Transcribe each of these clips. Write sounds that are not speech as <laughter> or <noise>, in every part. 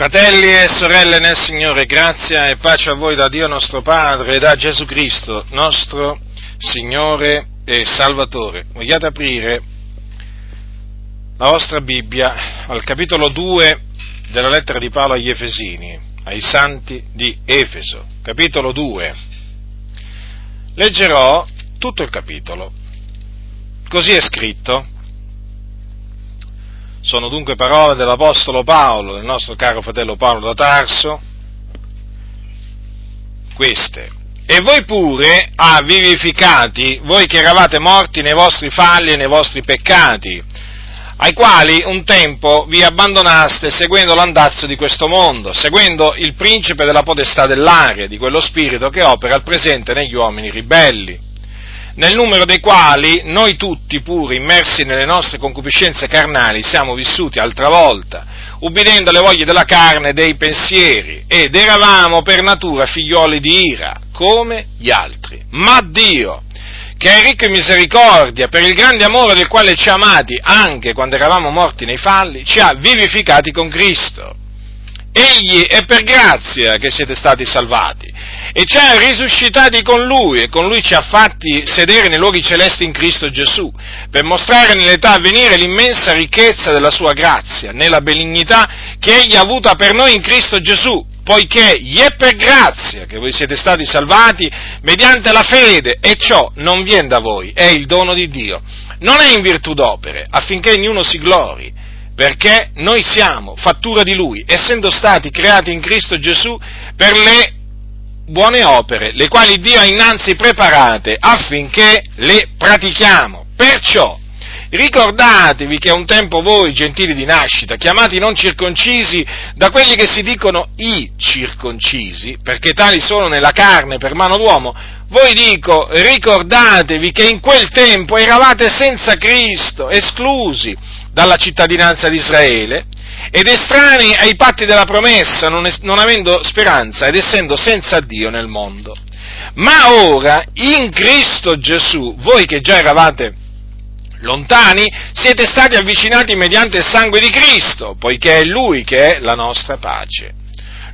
Fratelli e sorelle nel Signore, grazia e pace a voi da Dio nostro Padre e da Gesù Cristo, nostro Signore e Salvatore. Vogliate aprire la vostra Bibbia al capitolo 2 della lettera di Paolo agli Efesini, ai santi di Efeso, capitolo 2. Leggerò tutto il capitolo. Così è scritto sono dunque parole dell'Apostolo Paolo, del nostro caro fratello Paolo da Tarso, queste. E voi pure ha vivificati, voi che eravate morti nei vostri falli e nei vostri peccati, ai quali un tempo vi abbandonaste seguendo l'andazzo di questo mondo, seguendo il principe della potestà dell'aria, di quello spirito che opera al presente negli uomini ribelli nel numero dei quali noi tutti, pur immersi nelle nostre concupiscenze carnali, siamo vissuti altra volta, ubbidendo alle voglie della carne e dei pensieri, ed eravamo per natura figlioli di ira, come gli altri. Ma Dio, che è ricco in misericordia, per il grande amore del quale ci ha amati, anche quando eravamo morti nei falli, ci ha vivificati con Cristo. Egli è per grazia che siete stati salvati e ci ha risuscitati con Lui e con Lui ci ha fatti sedere nei luoghi celesti in Cristo Gesù, per mostrare nell'età a venire l'immensa ricchezza della Sua grazia, nella benignità che Egli ha avuta per noi in Cristo Gesù, poiché gli è per grazia che voi siete stati salvati mediante la fede e ciò non viene da voi, è il dono di Dio. Non è in virtù d'opere, affinché ognuno si glori, perché noi siamo fattura di Lui, essendo stati creati in Cristo Gesù per le buone opere, le quali Dio ha innanzi preparate affinché le pratichiamo. Perciò, ricordatevi che un tempo voi, gentili di nascita, chiamati non circoncisi da quelli che si dicono i circoncisi, perché tali sono nella carne per mano d'uomo, voi dico, ricordatevi che in quel tempo eravate senza Cristo, esclusi dalla cittadinanza di Israele, ed estranei ai patti della promessa, non, es- non avendo speranza ed essendo senza Dio nel mondo. Ma ora, in Cristo Gesù, voi che già eravate lontani, siete stati avvicinati mediante il sangue di Cristo, poiché è Lui che è la nostra pace.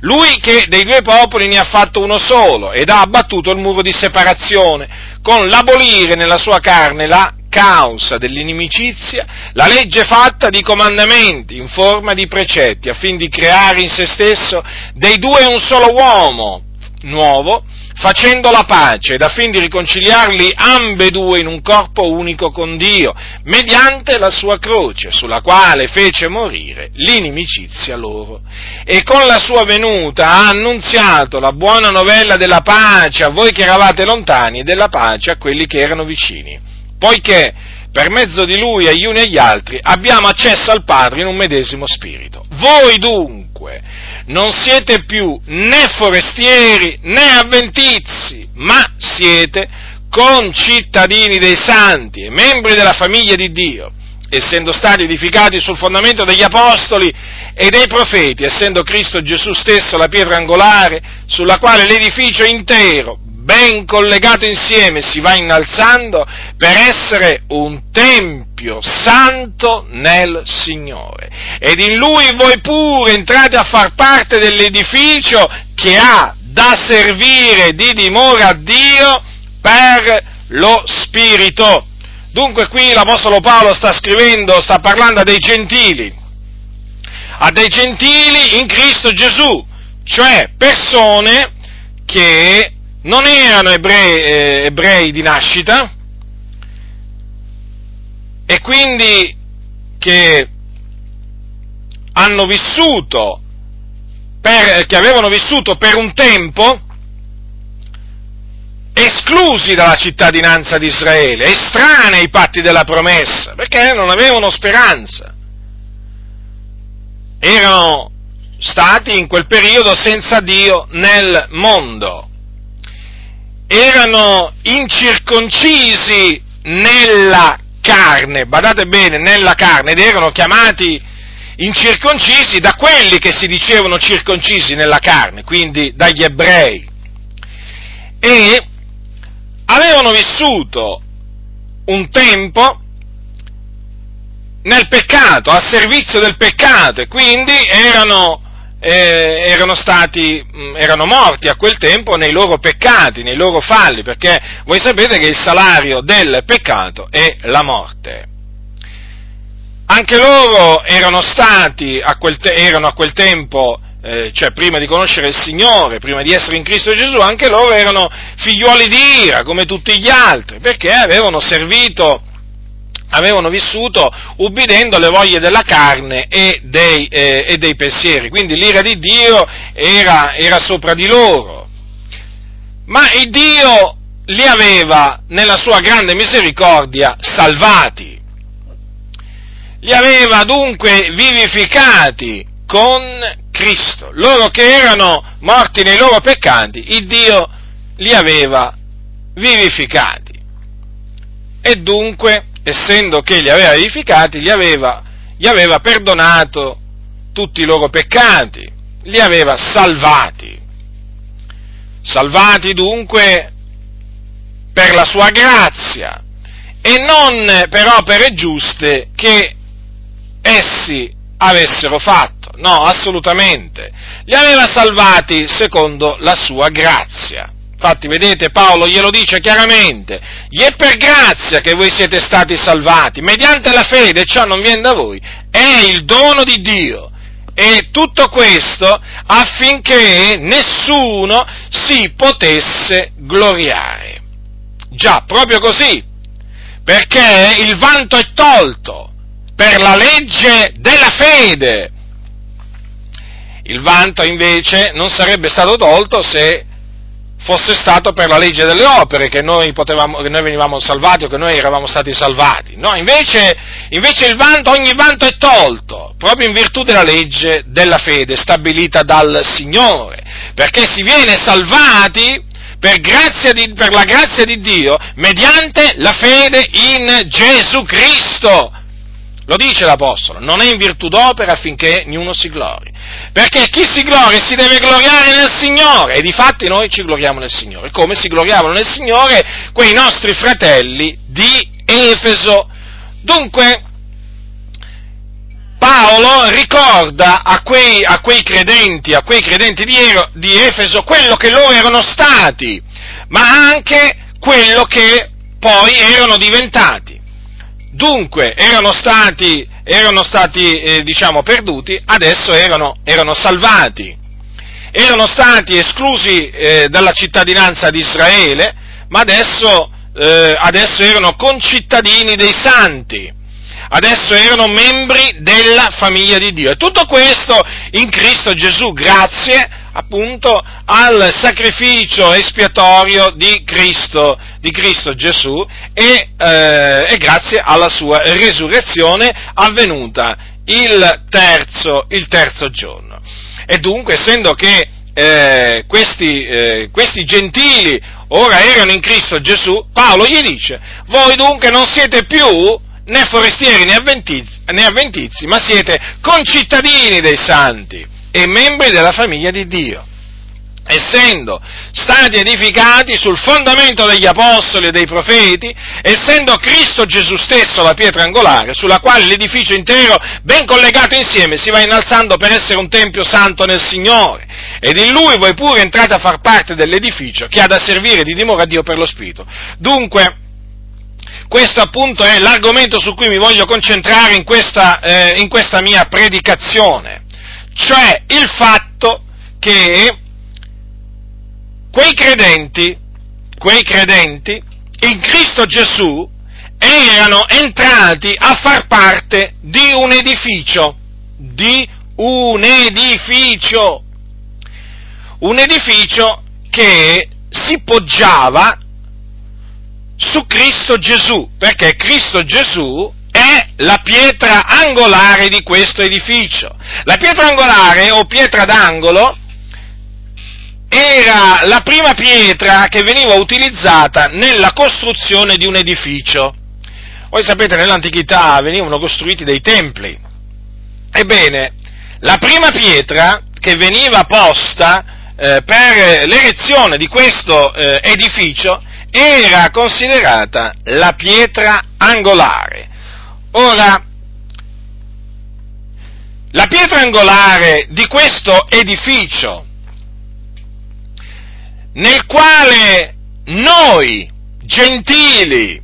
Lui che dei due popoli ne ha fatto uno solo ed ha abbattuto il muro di separazione, con l'abolire nella sua carne la causa dell'inimicizia, la legge fatta di comandamenti in forma di precetti, affin di creare in se stesso dei due un solo uomo nuovo, facendo la pace ed affin di riconciliarli ambedue in un corpo unico con Dio, mediante la sua croce, sulla quale fece morire l'inimicizia loro. E con la sua venuta ha annunziato la buona novella della pace a voi che eravate lontani e della pace a quelli che erano vicini poiché per mezzo di lui agli uni e agli altri abbiamo accesso al Padre in un medesimo spirito. Voi dunque non siete più né forestieri né avventizi, ma siete concittadini dei santi e membri della famiglia di Dio, essendo stati edificati sul fondamento degli apostoli e dei profeti, essendo Cristo Gesù stesso la pietra angolare sulla quale l'edificio intero, ben collegato insieme, si va innalzando per essere un tempio santo nel Signore. Ed in lui voi pure entrate a far parte dell'edificio che ha da servire di dimora a Dio per lo Spirito. Dunque qui l'Apostolo Paolo sta scrivendo, sta parlando a dei gentili, a dei gentili in Cristo Gesù, cioè persone che non erano ebrei, eh, ebrei di nascita e quindi che hanno vissuto, per, che avevano vissuto per un tempo esclusi dalla cittadinanza di Israele, estranei ai patti della promessa, perché non avevano speranza. Erano stati in quel periodo senza Dio nel mondo erano incirconcisi nella carne, badate bene, nella carne, ed erano chiamati incirconcisi da quelli che si dicevano circoncisi nella carne, quindi dagli ebrei. E avevano vissuto un tempo nel peccato, a servizio del peccato, e quindi erano eh, erano stati, mh, mm, erano morti a quel tempo nei loro peccati, nei loro falli, perché voi sapete che il salario del peccato è la morte. Anche loro erano stati a quel, te- erano a quel tempo eh, cioè prima di conoscere il Signore, prima di essere in Cristo Gesù, anche loro erano figliuoli di ira, come tutti gli altri, perché avevano servito, avevano vissuto ubbidendo alle voglie della carne e dei, eh, e dei pensieri, quindi l'ira di Dio era, era sopra di loro. Ma il Dio li aveva, nella sua grande misericordia, salvati. Li aveva dunque vivificati con Cristo. Loro che erano morti nei loro peccati, il Dio li aveva vivificati. E dunque, essendo che li aveva vivificati, gli aveva, gli aveva perdonato tutti i loro peccati, li aveva salvati. Salvati dunque per la sua grazia e non per opere giuste che essi avessero fatto no, assolutamente. Li aveva salvati secondo la sua grazia. Infatti, vedete, Paolo glielo dice chiaramente, gli è per grazia che voi siete stati salvati, mediante la fede, ciò non viene da voi, è il dono di Dio. E tutto questo affinché nessuno si potesse gloriare. Già, proprio così, perché il vanto è tolto per la legge della fede il vanto invece non sarebbe stato tolto se fosse stato per la legge delle opere che noi, potevamo, che noi venivamo salvati o che noi eravamo stati salvati. No, invece, invece vanto, ogni vanto è tolto, proprio in virtù della legge della fede stabilita dal Signore, perché si viene salvati per, di, per la grazia di Dio mediante la fede in Gesù Cristo. Lo dice l'Apostolo, non è in virtù d'opera affinché ognuno si glori. Perché chi si gloria si deve gloriare nel Signore e di fatti noi ci gloriamo nel Signore, come si gloriavano nel Signore quei nostri fratelli di Efeso. Dunque, Paolo ricorda a quei, a quei credenti, a quei credenti di, Ero, di Efeso quello che loro erano stati, ma anche quello che poi erano diventati. Dunque, erano stati erano stati, eh, diciamo, perduti, adesso erano, erano, salvati. Erano stati esclusi eh, dalla cittadinanza di Israele, ma adesso, eh, adesso erano concittadini dei santi. Adesso erano membri della famiglia di Dio. E tutto questo in Cristo Gesù, grazie appunto al sacrificio espiatorio di Cristo, di Cristo Gesù e, eh, e, grazie alla sua resurrezione avvenuta il terzo, il terzo giorno. E dunque, essendo che eh, questi, eh, questi gentili ora erano in Cristo Gesù, Paolo gli dice, voi dunque non siete più né forestieri né avventizi, né avventizi ma siete concittadini dei santi e membri della famiglia di Dio, essendo stati edificati sul fondamento degli apostoli e dei profeti, essendo Cristo Gesù stesso la pietra angolare, sulla quale l'edificio intero, ben collegato insieme, si va innalzando per essere un tempio santo nel Signore. Ed in lui voi pure entrate a far parte dell'edificio che ha da servire di dimora a Dio per lo Spirito. Dunque, questo appunto è l'argomento su cui mi voglio concentrare in questa, eh, in questa mia predicazione cioè il fatto che quei credenti, quei credenti in Cristo Gesù erano entrati a far parte di un edificio, di un edificio, un edificio che si poggiava su Cristo Gesù, perché Cristo Gesù è la pietra angolare di questo edificio. La pietra angolare o pietra d'angolo era la prima pietra che veniva utilizzata nella costruzione di un edificio. Voi sapete, nell'antichità venivano costruiti dei templi. Ebbene, la prima pietra che veniva posta eh, per l'erezione di questo eh, edificio era considerata la pietra angolare. Ora, la pietra angolare di questo edificio, nel quale noi, gentili,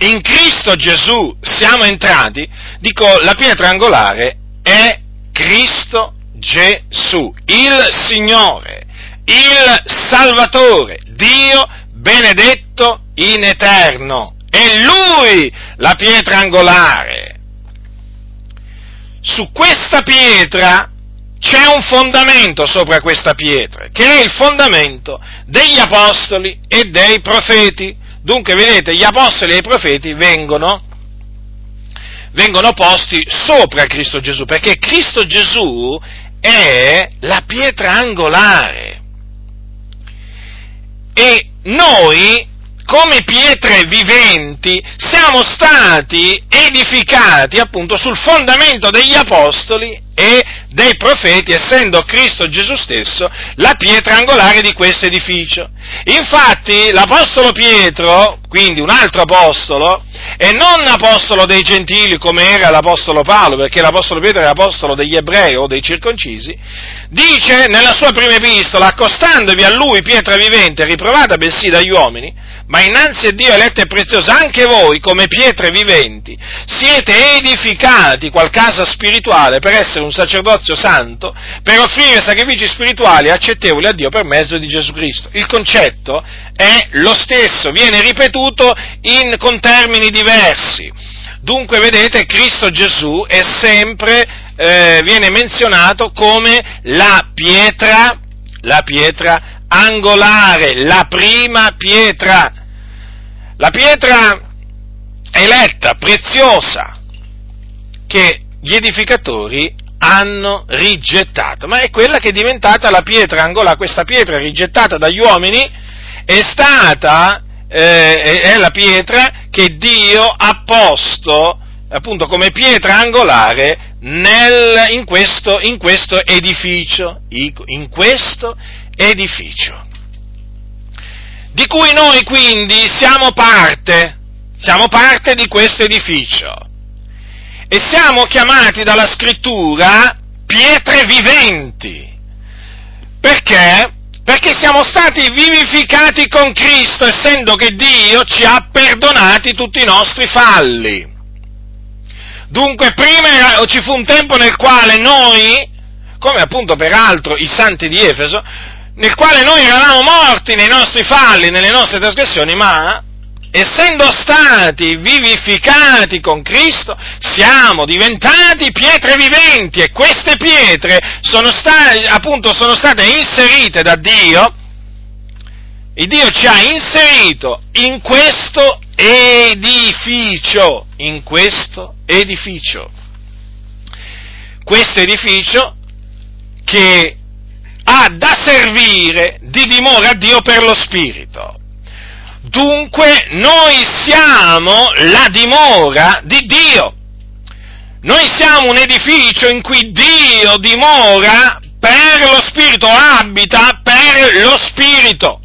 in Cristo Gesù siamo entrati, dico la pietra angolare è Cristo Gesù, il Signore, il Salvatore, Dio benedetto in eterno. È Lui la pietra angolare. Su questa pietra c'è un fondamento sopra questa pietra, che è il fondamento degli apostoli e dei profeti. Dunque, vedete, gli apostoli e i profeti vengono, vengono posti sopra Cristo Gesù, perché Cristo Gesù è la pietra angolare. E noi come pietre viventi, siamo stati edificati appunto sul fondamento degli apostoli e dei profeti, essendo Cristo Gesù stesso la pietra angolare di questo edificio. Infatti l'Apostolo Pietro, quindi un altro apostolo, e non apostolo dei gentili come era l'Apostolo Paolo, perché l'Apostolo Pietro era apostolo degli ebrei o dei circoncisi, dice nella sua prima epistola, accostandovi a lui pietra vivente, riprovata bensì dagli uomini, ma innanzi a Dio eletto e prezioso, anche voi come pietre viventi siete edificati qual casa spirituale per essere un sacerdozio santo, per offrire sacrifici spirituali accettevoli a Dio per mezzo di Gesù Cristo. Il concetto è lo stesso, viene ripetuto in, con termini diversi. Dunque, vedete, Cristo Gesù è sempre, eh, viene menzionato come la pietra, la pietra angolare, la prima pietra, la pietra eletta, preziosa, che gli edificatori hanno rigettato, ma è quella che è diventata la pietra angolare, questa pietra rigettata dagli uomini è stata, eh, è la pietra che Dio ha posto appunto come pietra angolare nel, in, questo, in questo edificio, in questo edificio, di cui noi quindi siamo parte, siamo parte di questo edificio e siamo chiamati dalla scrittura pietre viventi. Perché? Perché siamo stati vivificati con Cristo, essendo che Dio ci ha perdonati tutti i nostri falli. Dunque, prima ci fu un tempo nel quale noi, come appunto peraltro i santi di Efeso, nel quale noi eravamo morti nei nostri falli, nelle nostre trasgressioni, ma essendo stati vivificati con Cristo, siamo diventati pietre viventi e queste pietre sono state, appunto, sono state inserite da Dio, e Dio ci ha inserito in questo edificio, in questo edificio. Questo edificio che ha da servire di dimora a Dio per lo Spirito. Dunque noi siamo la dimora di Dio. Noi siamo un edificio in cui Dio dimora per lo Spirito, abita per lo Spirito.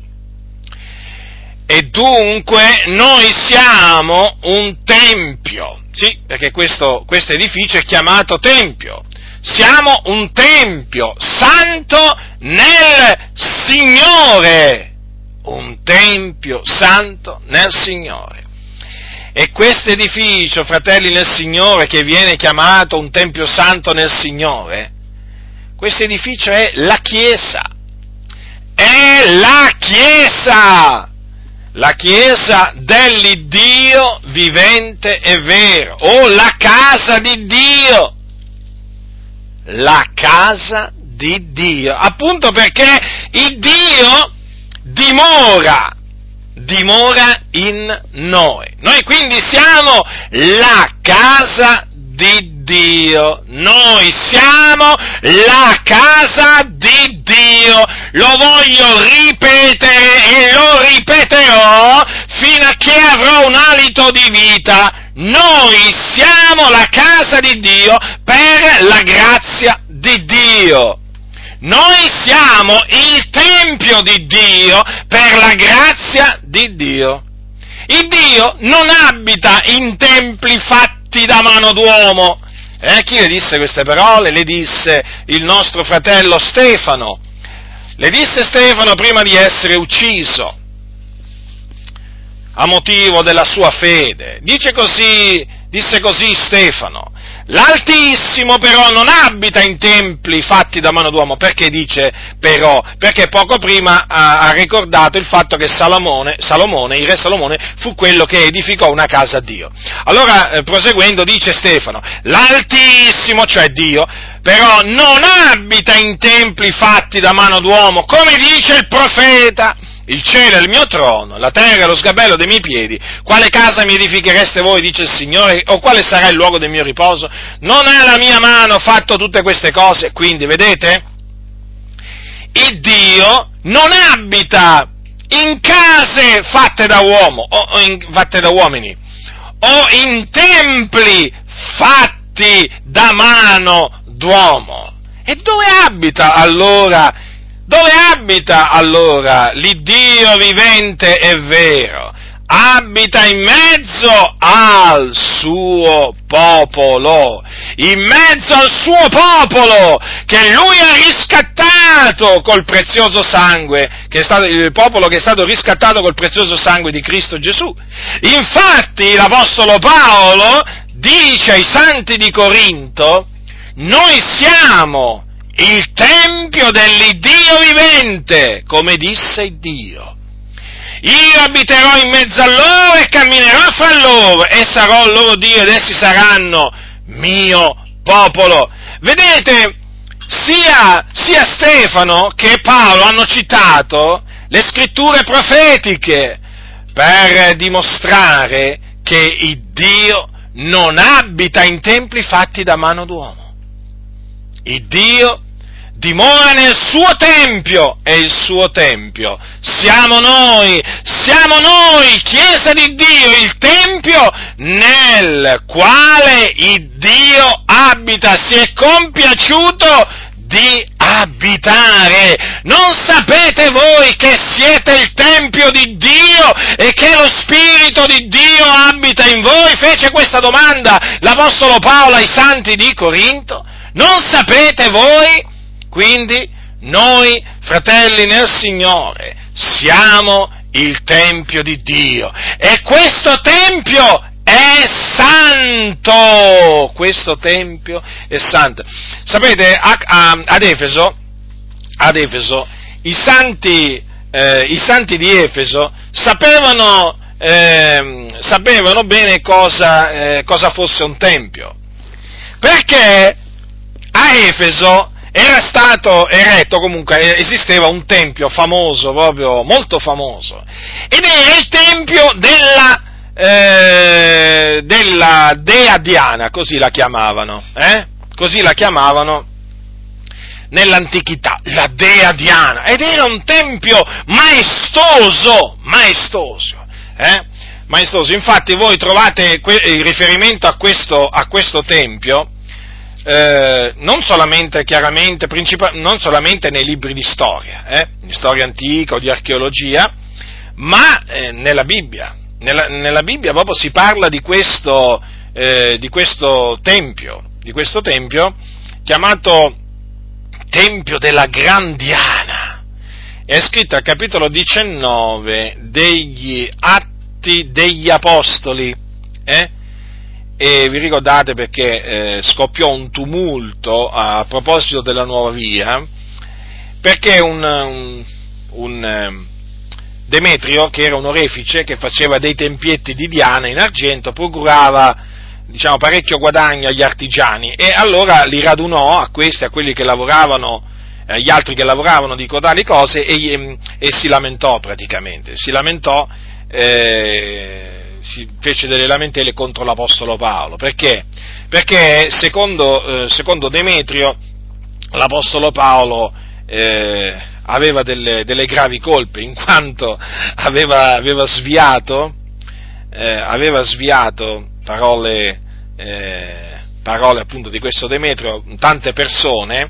E dunque noi siamo un tempio, sì, perché questo, questo edificio è chiamato tempio siamo un tempio santo nel Signore. Un tempio santo nel Signore. E questo edificio, fratelli nel Signore, che viene chiamato un tempio santo nel Signore, questo edificio è la Chiesa. È la Chiesa! La Chiesa dell'Iddio vivente e vero, o la casa di Dio la casa di Dio, appunto perché il Dio dimora, dimora in noi. Noi quindi siamo la casa di Dio, noi siamo la casa di Dio, lo voglio ripetere e lo ripeterò fino a che avrò un alito di vita noi siamo la casa di Dio per la grazia di Dio. Noi siamo il Tempio di Dio per la grazia di Dio. Il Dio non abita in templi fatti da mano d'uomo. Eh, chi le disse queste parole? Le disse il nostro fratello Stefano. Le disse Stefano prima di essere ucciso a motivo della sua fede. Dice così, disse così Stefano. L'Altissimo però non abita in templi fatti da mano d'uomo, perché dice però? Perché poco prima ha, ha ricordato il fatto che Salomone, Salomone, il re Salomone, fu quello che edificò una casa a Dio. Allora, eh, proseguendo, dice Stefano, l'Altissimo, cioè Dio, però non abita in templi fatti da mano d'uomo, come dice il profeta il cielo è il mio trono, la terra è lo sgabello dei miei piedi. Quale casa mi edifichereste voi, dice il Signore, o quale sarà il luogo del mio riposo? Non è la mia mano fatto tutte queste cose, quindi vedete? Il Dio non abita in case fatte da uomo, o in, fatte da uomini, o in templi fatti da mano d'uomo. E dove abita allora dove abita allora l'Iddio vivente e vero? Abita in mezzo al suo popolo, in mezzo al suo popolo che lui ha riscattato col prezioso sangue, che è stato, il popolo che è stato riscattato col prezioso sangue di Cristo Gesù. Infatti l'Apostolo Paolo dice ai santi di Corinto, noi siamo il tempio dell'Iddio vivente, come disse Dio. Io abiterò in mezzo a loro e camminerò fra loro e sarò loro Dio ed essi saranno mio popolo. Vedete, sia, sia Stefano che Paolo hanno citato le scritture profetiche per dimostrare che il Dio non abita in templi fatti da mano d'uomo. Il Dio dimora nel suo tempio e il suo tempio siamo noi, siamo noi, Chiesa di Dio, il tempio nel quale il Dio abita, si è compiaciuto di abitare. Non sapete voi che siete il Tempio di Dio e che lo Spirito di Dio abita in voi? Fece questa domanda l'Apostolo Paolo ai santi di Corinto. Non sapete voi? Quindi noi, fratelli nel Signore, siamo il Tempio di Dio e questo Tempio è santo, questo Tempio è santo. Sapete, a, a, ad, Efeso, ad Efeso, i santi, eh, i santi di Efeso sapevano, eh, sapevano bene cosa, eh, cosa fosse un Tempio, perché a Efeso era stato eretto, comunque esisteva un tempio famoso, proprio molto famoso, ed era il tempio della, eh, della dea Diana, così la chiamavano, eh? così la chiamavano nell'antichità, la dea Diana, ed era un tempio maestoso, maestoso, eh? maestoso. Infatti voi trovate il riferimento a questo, a questo tempio, eh, non solamente chiaramente, non solamente nei libri di storia, eh, di storia antica o di archeologia, ma eh, nella Bibbia. Nella, nella, Bibbia proprio si parla di questo, eh, di questo tempio, di questo tempio chiamato Tempio della Grandiana. È scritto al capitolo 19 degli Atti degli Apostoli. Eh? E vi ricordate perché eh, scoppiò un tumulto a proposito della nuova via, perché un, un, un ehm, Demetrio, che era un orefice, che faceva dei tempietti di Diana in argento, procurava diciamo, parecchio guadagno agli artigiani. E allora li radunò a questi, a quelli che lavoravano, agli altri che lavoravano di tali cose e, e, si lamentò praticamente, si lamentò eh, si fece delle lamentele contro l'Apostolo Paolo. Perché? Perché secondo, eh, secondo Demetrio l'Apostolo Paolo eh, aveva delle, delle, gravi colpe in quanto aveva, aveva sviato, eh, aveva sviato parole, eh, parole appunto di questo Demetrio, tante persone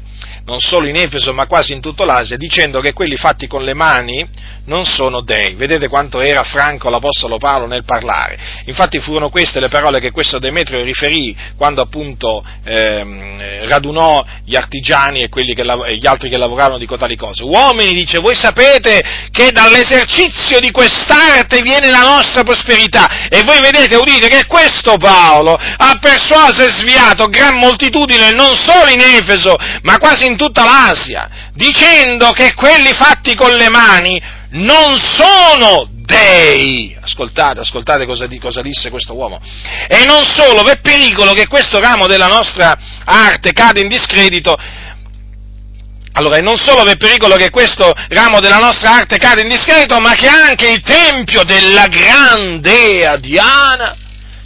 non solo in Efeso ma quasi in tutto l'Asia, dicendo che quelli fatti con le mani non sono dei. Vedete quanto era franco l'Apostolo Paolo nel parlare. Infatti furono queste le parole che questo Demetrio riferì quando appunto ehm, radunò gli artigiani e, che, gli altri che lavoravano di cotali cose. Uomini, dice, voi sapete che dall'esercizio di quest'arte viene la nostra prosperità e voi vedete, udite che questo Paolo ha persuaso e sviato gran moltitudine non solo in Efeso ma quasi in tutta l'Asia, dicendo che quelli fatti con le mani non sono dei. Ascoltate, ascoltate cosa, cosa, disse questo uomo. E non solo, v'è pericolo che questo ramo della nostra arte cade in discredito. Allora, non solo v'è pericolo che questo ramo della nostra arte cade in discredito, ma che anche il tempio della grandea Diana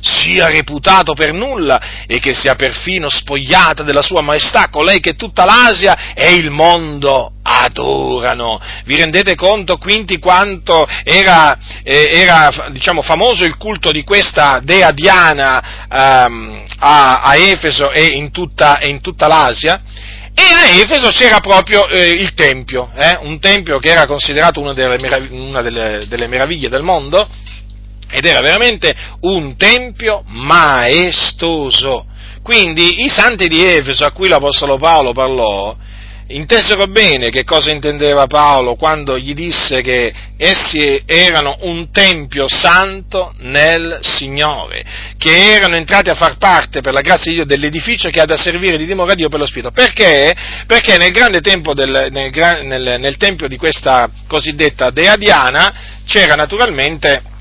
sia reputato per nulla e che sia perfino spogliata della sua maestà, colei che tutta l'Asia e il mondo adorano. Vi rendete conto quindi quanto era, eh, era diciamo, famoso il culto di questa dea Diana ehm, a, a, Efeso e in tutta, e in tutta l'Asia? E a Efeso c'era proprio eh, il Tempio, eh? un Tempio che era considerato una delle, merav- una delle, delle meraviglie del mondo, ed era veramente un tempio maestoso. Quindi i santi di Efeso a cui l'Apostolo Paolo parlò, intesero bene che cosa intendeva Paolo quando gli disse che essi erano un tempio santo nel Signore, che erano entrati a far parte per la grazia di Dio dell'edificio che ha da servire di dimora a Dio per lo Spirito. Perché? Perché nel grande tempio, del, nel, nel, nel tempio di questa cosiddetta Dea Diana c'era naturalmente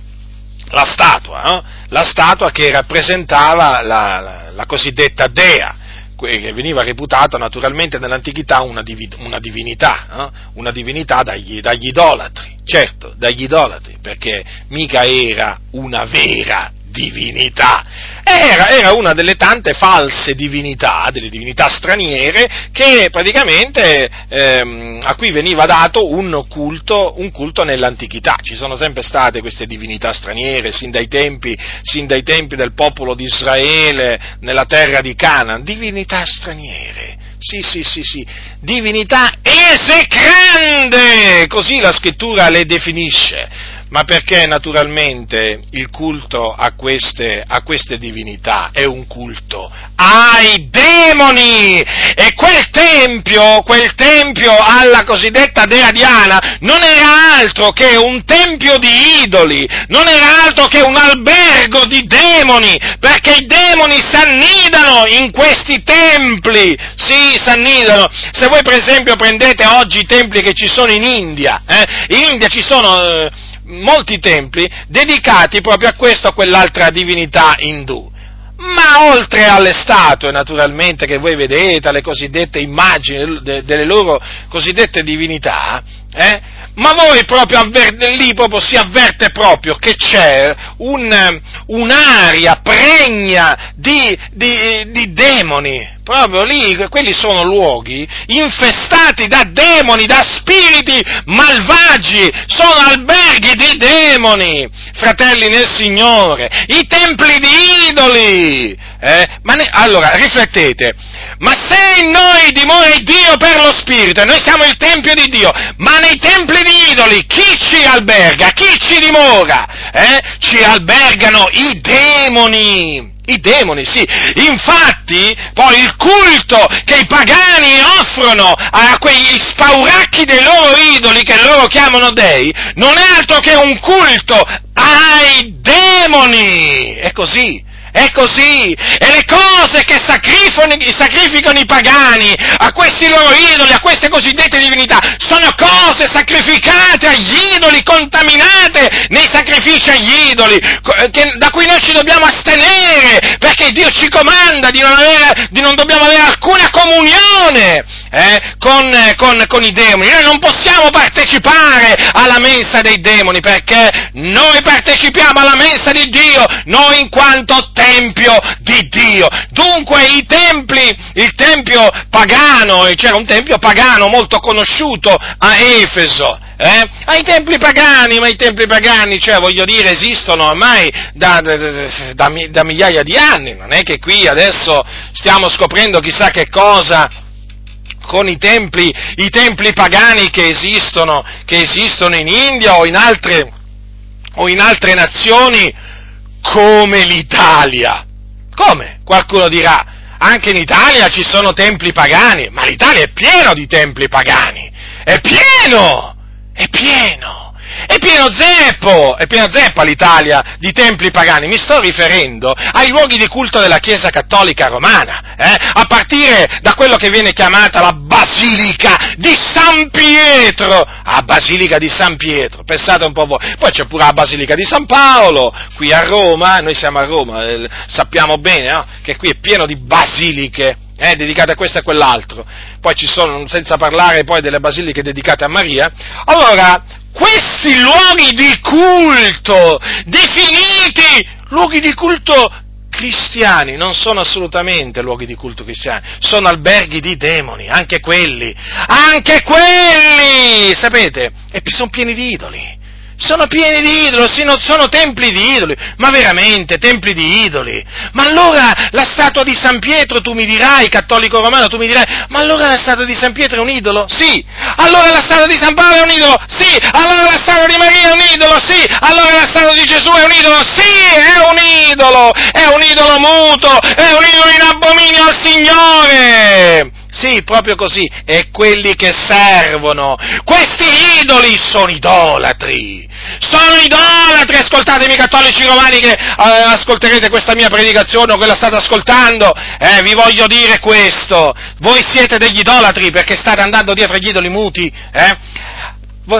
la statua, no? la statua che rappresentava la, la, la, cosiddetta dea, che veniva reputata naturalmente nell'antichità una, divi, una divinità, no? una divinità dagli, dagli idolatri, certo, dagli idolatri, perché mica era una vera divinità. Era, era, una delle tante false divinità, delle divinità straniere, che praticamente ehm, a cui veniva dato un culto, un culto, nell'antichità. Ci sono sempre state queste divinità straniere, sin dai tempi, sin dai tempi del popolo di Israele, nella terra di Canaan, divinità straniere. Sì, sì, sì, sì, divinità esecrande, così la scrittura le definisce ma perché naturalmente il culto a queste, a queste, divinità è un culto ai demoni e quel tempio, quel tempio alla cosiddetta dea Diana non era altro che un tempio di idoli, non era altro che un albergo di demoni, perché i demoni s'annidano in questi templi, sì, s'annidano. Se voi per esempio prendete oggi i templi che ci sono in India, eh, in India ci sono... Eh, molti templi dedicati proprio a questa o quell'altra divinità indù. Ma oltre alle statue, naturalmente, che voi vedete, alle cosiddette immagini delle loro cosiddette divinità, eh, ma voi proprio avver- lì proprio si avverte proprio che c'è un, un'aria pregna di, di, di demoni, proprio lì, quelli sono luoghi infestati da demoni, da spiriti malvagi, sono alberghi di demoni, fratelli nel Signore, i templi di idoli. Eh? Ne, allora, riflettete, ma se in noi dimora Dio per lo Spirito, e noi siamo il Tempio di Dio, ma nei templi di idoli chi ci alberga? Chi ci dimora? Eh? Ci albergano i demoni. I demoni, sì. Infatti, poi il culto che i pagani offrono a quei spauracchi dei loro idoli che loro chiamano dei, non è altro che un culto ai demoni. È così. È così. E le cose che sacrificano, i pagani a questi loro idoli, a queste cosiddette divinità, sono cose sacrificate agli idoli, contaminate nei sacrifici agli idoli, che, da cui noi ci dobbiamo astenere, perché Dio ci comanda di non, avere, di non dobbiamo avere alcuna comunione eh, con, con, con i demoni. Noi non possiamo partecipare alla mensa dei demoni, perché noi partecipiamo alla mensa di Dio, noi in quanto te tempio di Dio. Dunque i templi, il tempio pagano, c'era un tempio pagano molto conosciuto a Efeso, eh? ai templi pagani, ma i templi pagani, cioè voglio dire, esistono ormai da, da, da, da, migliaia di anni, non è che qui adesso stiamo scoprendo chissà che cosa con i templi, i templi pagani che esistono, che esistono in India o in altre, o in altre nazioni come l'Italia. Come? Qualcuno dirà, anche in Italia ci sono templi pagani, ma l'Italia è pieno di templi pagani, è pieno, è pieno. È pieno zeppo, è pieno zeppa l'Italia di templi pagani, mi sto riferendo ai luoghi di culto della Chiesa Cattolica Romana, eh? a partire da quello che viene chiamata la Basilica di San Pietro, a Basilica di San Pietro, pensate un po' voi, poi c'è pure la Basilica di San Paolo, qui a Roma, noi siamo a Roma, eh, sappiamo bene no? che qui è pieno di basiliche, eh, dedicate a questo e a quell'altro, poi ci sono, senza parlare poi delle basiliche dedicate a Maria, allora questi luoghi di culto, definiti luoghi di culto cristiani, non sono assolutamente luoghi di culto cristiani, sono alberghi di demoni, anche quelli, anche quelli, sapete, e sono pieni di idoli sono pieni di idoli, sono templi di idoli, ma veramente templi di idoli. Ma allora la statua di San Pietro, tu mi dirai, cattolico romano, tu mi dirai, ma allora la statua di San Pietro è un idolo? Sì. Allora la statua di San Paolo è un idolo? Sì. Allora la statua di Maria è un idolo? Sì. Allora la statua di Gesù è un idolo? Sì, è un idolo, è un idolo muto, è un idolo in abominio al Signore. Sì, proprio così, e quelli che servono. Questi idoli sono idolatri. Sono idolatri, ascoltatemi cattolici romani che eh, ascolterete questa mia predicazione o quella state ascoltando, eh, vi voglio dire questo, voi siete degli idolatri perché state andando dietro agli idoli muti, eh?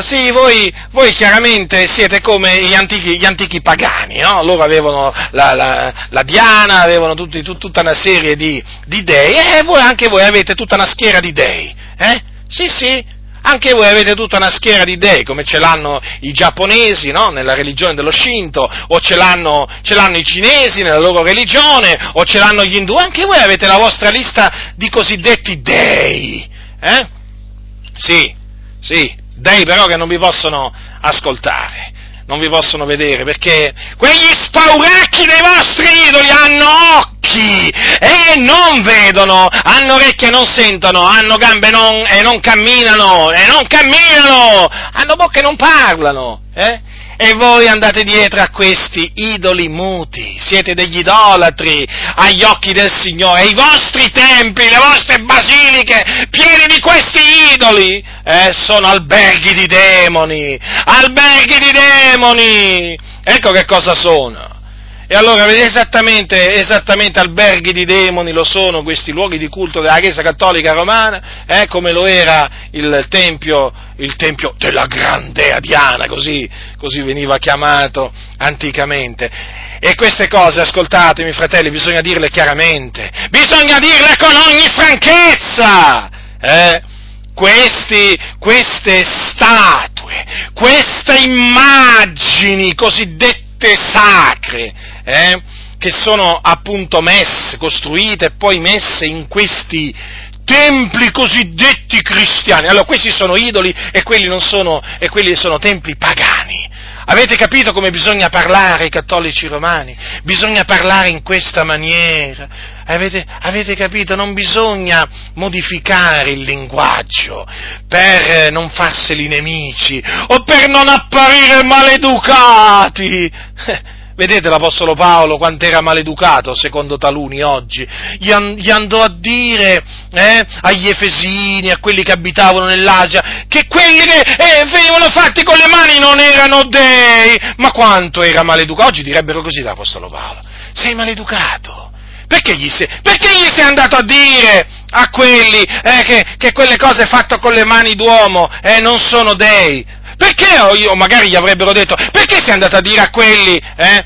Sì, voi, voi, chiaramente siete come gli antichi, gli antichi pagani, no? Loro avevano la, la, la Diana, avevano tutti, tut, tutta una serie di, di, dei e voi, anche voi avete tutta una schiera di dei, eh? Sì, sì, anche voi avete tutta una schiera di dei, come ce l'hanno i giapponesi, no? Nella religione dello Shinto, o ce l'hanno, ce l'hanno, i cinesi nella loro religione, o ce l'hanno gli indù, anche voi avete la vostra lista di cosiddetti dei, eh? Sì, sì, dei però che non vi possono ascoltare, non vi possono vedere, perché quegli spauracchi dei vostri idoli hanno occhi e non vedono, hanno orecchie e non sentono, hanno gambe non, e non camminano, e non camminano, hanno bocche e non parlano, eh? E voi andate dietro a questi idoli muti, siete degli idolatri agli occhi del Signore, e i vostri templi, le vostre basiliche pieni di questi idoli eh, sono alberghi di demoni, alberghi di demoni! Ecco che cosa sono. E allora esattamente, esattamente alberghi di demoni lo sono questi luoghi di culto della Chiesa Cattolica Romana, eh, come lo era il tempio, il tempio della Grandea Diana, così, così veniva chiamato anticamente. E queste cose, ascoltatemi fratelli, bisogna dirle chiaramente, bisogna dirle con ogni franchezza. Eh? Questi, queste statue, queste immagini cosiddette sacre, eh, che sono appunto messe, costruite e poi messe in questi templi cosiddetti cristiani. Allora, questi sono idoli e quelli, sono, e quelli sono templi pagani. Avete capito come bisogna parlare ai cattolici romani? Bisogna parlare in questa maniera. Avete, avete, capito? Non bisogna modificare il linguaggio per non farseli nemici o per non apparire maleducati. <laughs> Vedete l'Apostolo Paolo quanto era maleducato secondo taluni oggi? Gli, an- gli andò a dire eh, agli Efesini, a quelli che abitavano nell'Asia, che quelli che eh, venivano fatti con le mani non erano dei. Ma quanto era maleducato? Oggi direbbero così l'Apostolo Paolo. Sei maleducato. Perché gli sei, perché gli sei andato a dire a quelli eh, che, che, quelle cose fatte con le mani d'uomo eh, non sono dei? Perché io, magari gli avrebbero detto, perché sei andato a dire a quelli, eh,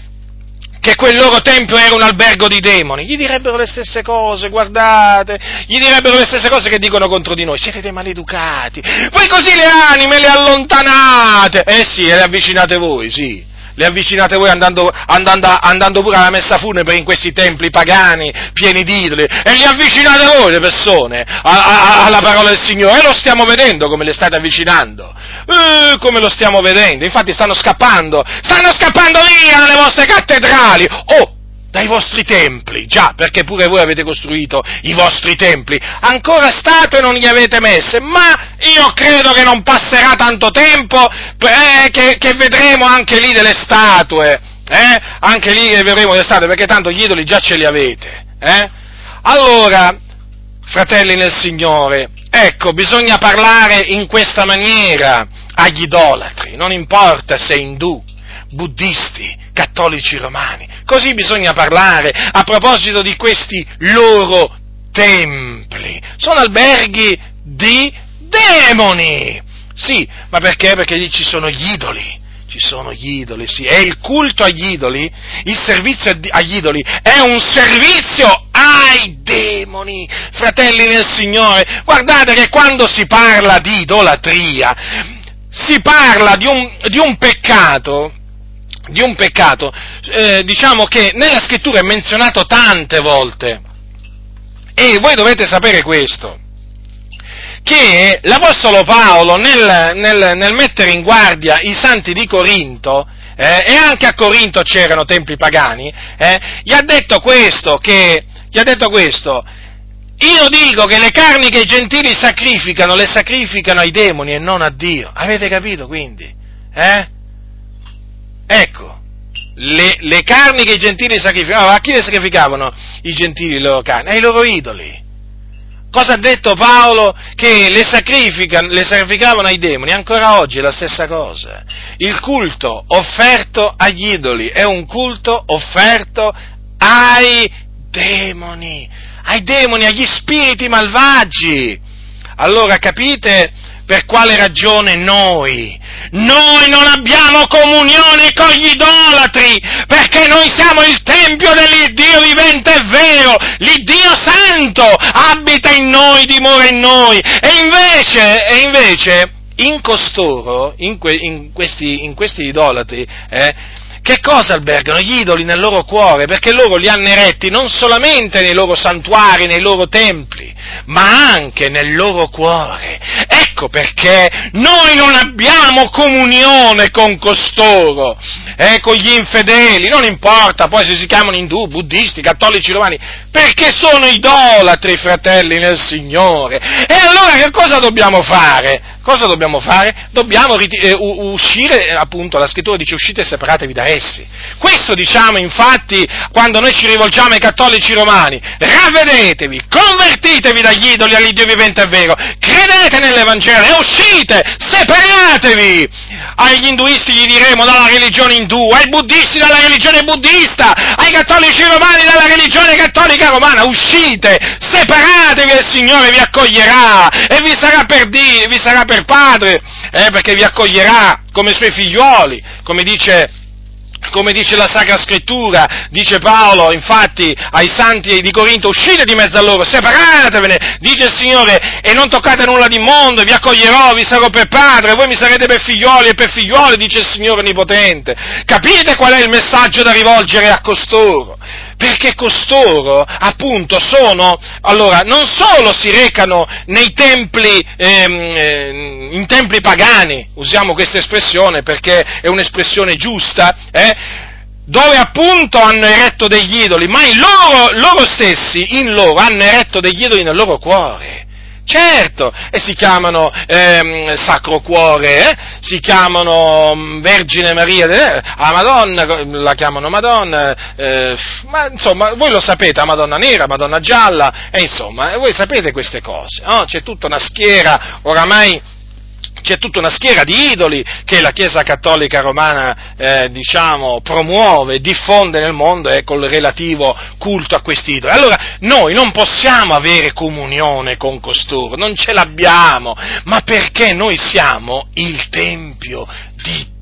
che quel loro tempio era un albergo di demoni? Gli direbbero le stesse cose, guardate, gli direbbero le stesse cose che dicono contro di noi, siete dei maleducati, voi così le anime le allontanate, eh sì, le avvicinate voi, sì le avvicinate voi andando, andando, andando, pure alla messa funebre in questi templi pagani, pieni di idoli, e li avvicinate voi le persone a, a, alla parola del Signore, e lo stiamo vedendo come le state avvicinando, eh, come lo stiamo vedendo, infatti stanno scappando, stanno scappando via dalle vostre cattedrali, oh, dai vostri templi, già, perché pure voi avete costruito i vostri templi, ancora statue non li avete messe, ma io credo che non passerà tanto tempo eh, che, che, vedremo anche lì delle statue, eh? anche lì vedremo delle statue, perché tanto gli idoli già ce li avete. Eh? Allora, fratelli nel Signore, ecco, bisogna parlare in questa maniera agli idolatri, non importa se indù, buddisti, cattolici romani. Così bisogna parlare a proposito di questi loro templi. Sono alberghi di demoni. Sì, ma perché? Perché lì ci sono gli idoli. Ci sono gli idoli, sì. E il culto agli idoli, il servizio agli idoli è un servizio ai demoni. Fratelli nel Signore, guardate che quando si parla di idolatria, si parla di un, di un peccato di un peccato, eh, diciamo che nella scrittura è menzionato tante volte. E voi dovete sapere questo, che l'Apostolo Paolo nel, nel, nel mettere in guardia i santi di Corinto, eh, e anche a Corinto c'erano templi pagani, eh, gli ha detto questo, che, gli ha detto questo, io dico che le carni che i gentili sacrificano, le sacrificano ai demoni e non a Dio. Avete capito quindi? Eh? Ecco, le, le, carni che i gentili sacrificavano, a chi le sacrificavano i gentili le loro carni? Ai loro idoli. Cosa ha detto Paolo? Che le, le sacrificavano ai demoni, ancora oggi è la stessa cosa. Il culto offerto agli idoli è un culto offerto ai demoni, ai demoni, agli spiriti malvagi. Allora capite per quale ragione noi, noi non abbiamo comunione con gli idolatri, perché noi siamo il Tempio dell'Iddio vivente e vero, l'Iddio Santo abita in noi, dimora in noi, e invece, e invece in costoro, in, que, in, questi, in questi, idolatri, eh, che cosa albergano? Gli idoli nel loro cuore, perché loro li hanno eretti non solamente nei loro santuari, nei loro templi, ma anche nel loro cuore. Ecco perché noi non abbiamo comunione con costoro, eh, con gli infedeli, non importa poi se si chiamano indù, buddisti, cattolici romani, perché sono idolatri, fratelli nel Signore. E allora che cosa dobbiamo fare? Cosa dobbiamo fare? Dobbiamo eh, uscire, appunto, la scrittura dice uscite e separatevi da essi. Questo diciamo infatti quando noi ci rivolgiamo ai cattolici romani, ravvedetevi, convertitevi dagli idoli all'Iddio vivente e vero, credete nell'Evangelo e uscite, separatevi. Agli induisti gli diremo dalla religione indù, ai buddisti dalla religione buddista, ai cattolici romani dalla religione cattolica romana, uscite, separatevi e il Signore vi accoglierà e vi sarà per Dio, vi sarà per Padre, eh, perché vi accoglierà come suoi figlioli, come dice come dice la Sacra Scrittura, dice Paolo, infatti, ai santi di Corinto, uscite di mezzo a loro, separatevene, dice il Signore, e non toccate nulla di mondo, vi accoglierò, vi sarò per padre, voi mi sarete per figlioli e per figlioli, dice il Signore Onnipotente. Capite qual è il messaggio da rivolgere a costoro? Perché costoro appunto sono, allora, non solo si recano nei templi, ehm, eh, in templi pagani, usiamo questa espressione perché è un'espressione giusta, eh, dove appunto hanno eretto degli idoli, ma loro, loro stessi, in loro, hanno eretto degli idoli nel loro cuore. Certo, e si chiamano ehm, Sacro Cuore, eh? si chiamano mm, Vergine Maria, eh? a Madonna la chiamano Madonna, eh, ma insomma voi lo sapete, Madonna Nera, Madonna Gialla, e insomma voi sapete queste cose, no? c'è tutta una schiera oramai c'è tutta una schiera di idoli che la Chiesa Cattolica Romana, eh, diciamo, promuove, diffonde nel mondo e col relativo culto a questi idoli. Allora, noi non possiamo avere comunione con costoro, non ce l'abbiamo, ma perché noi siamo il Tempio di Dio,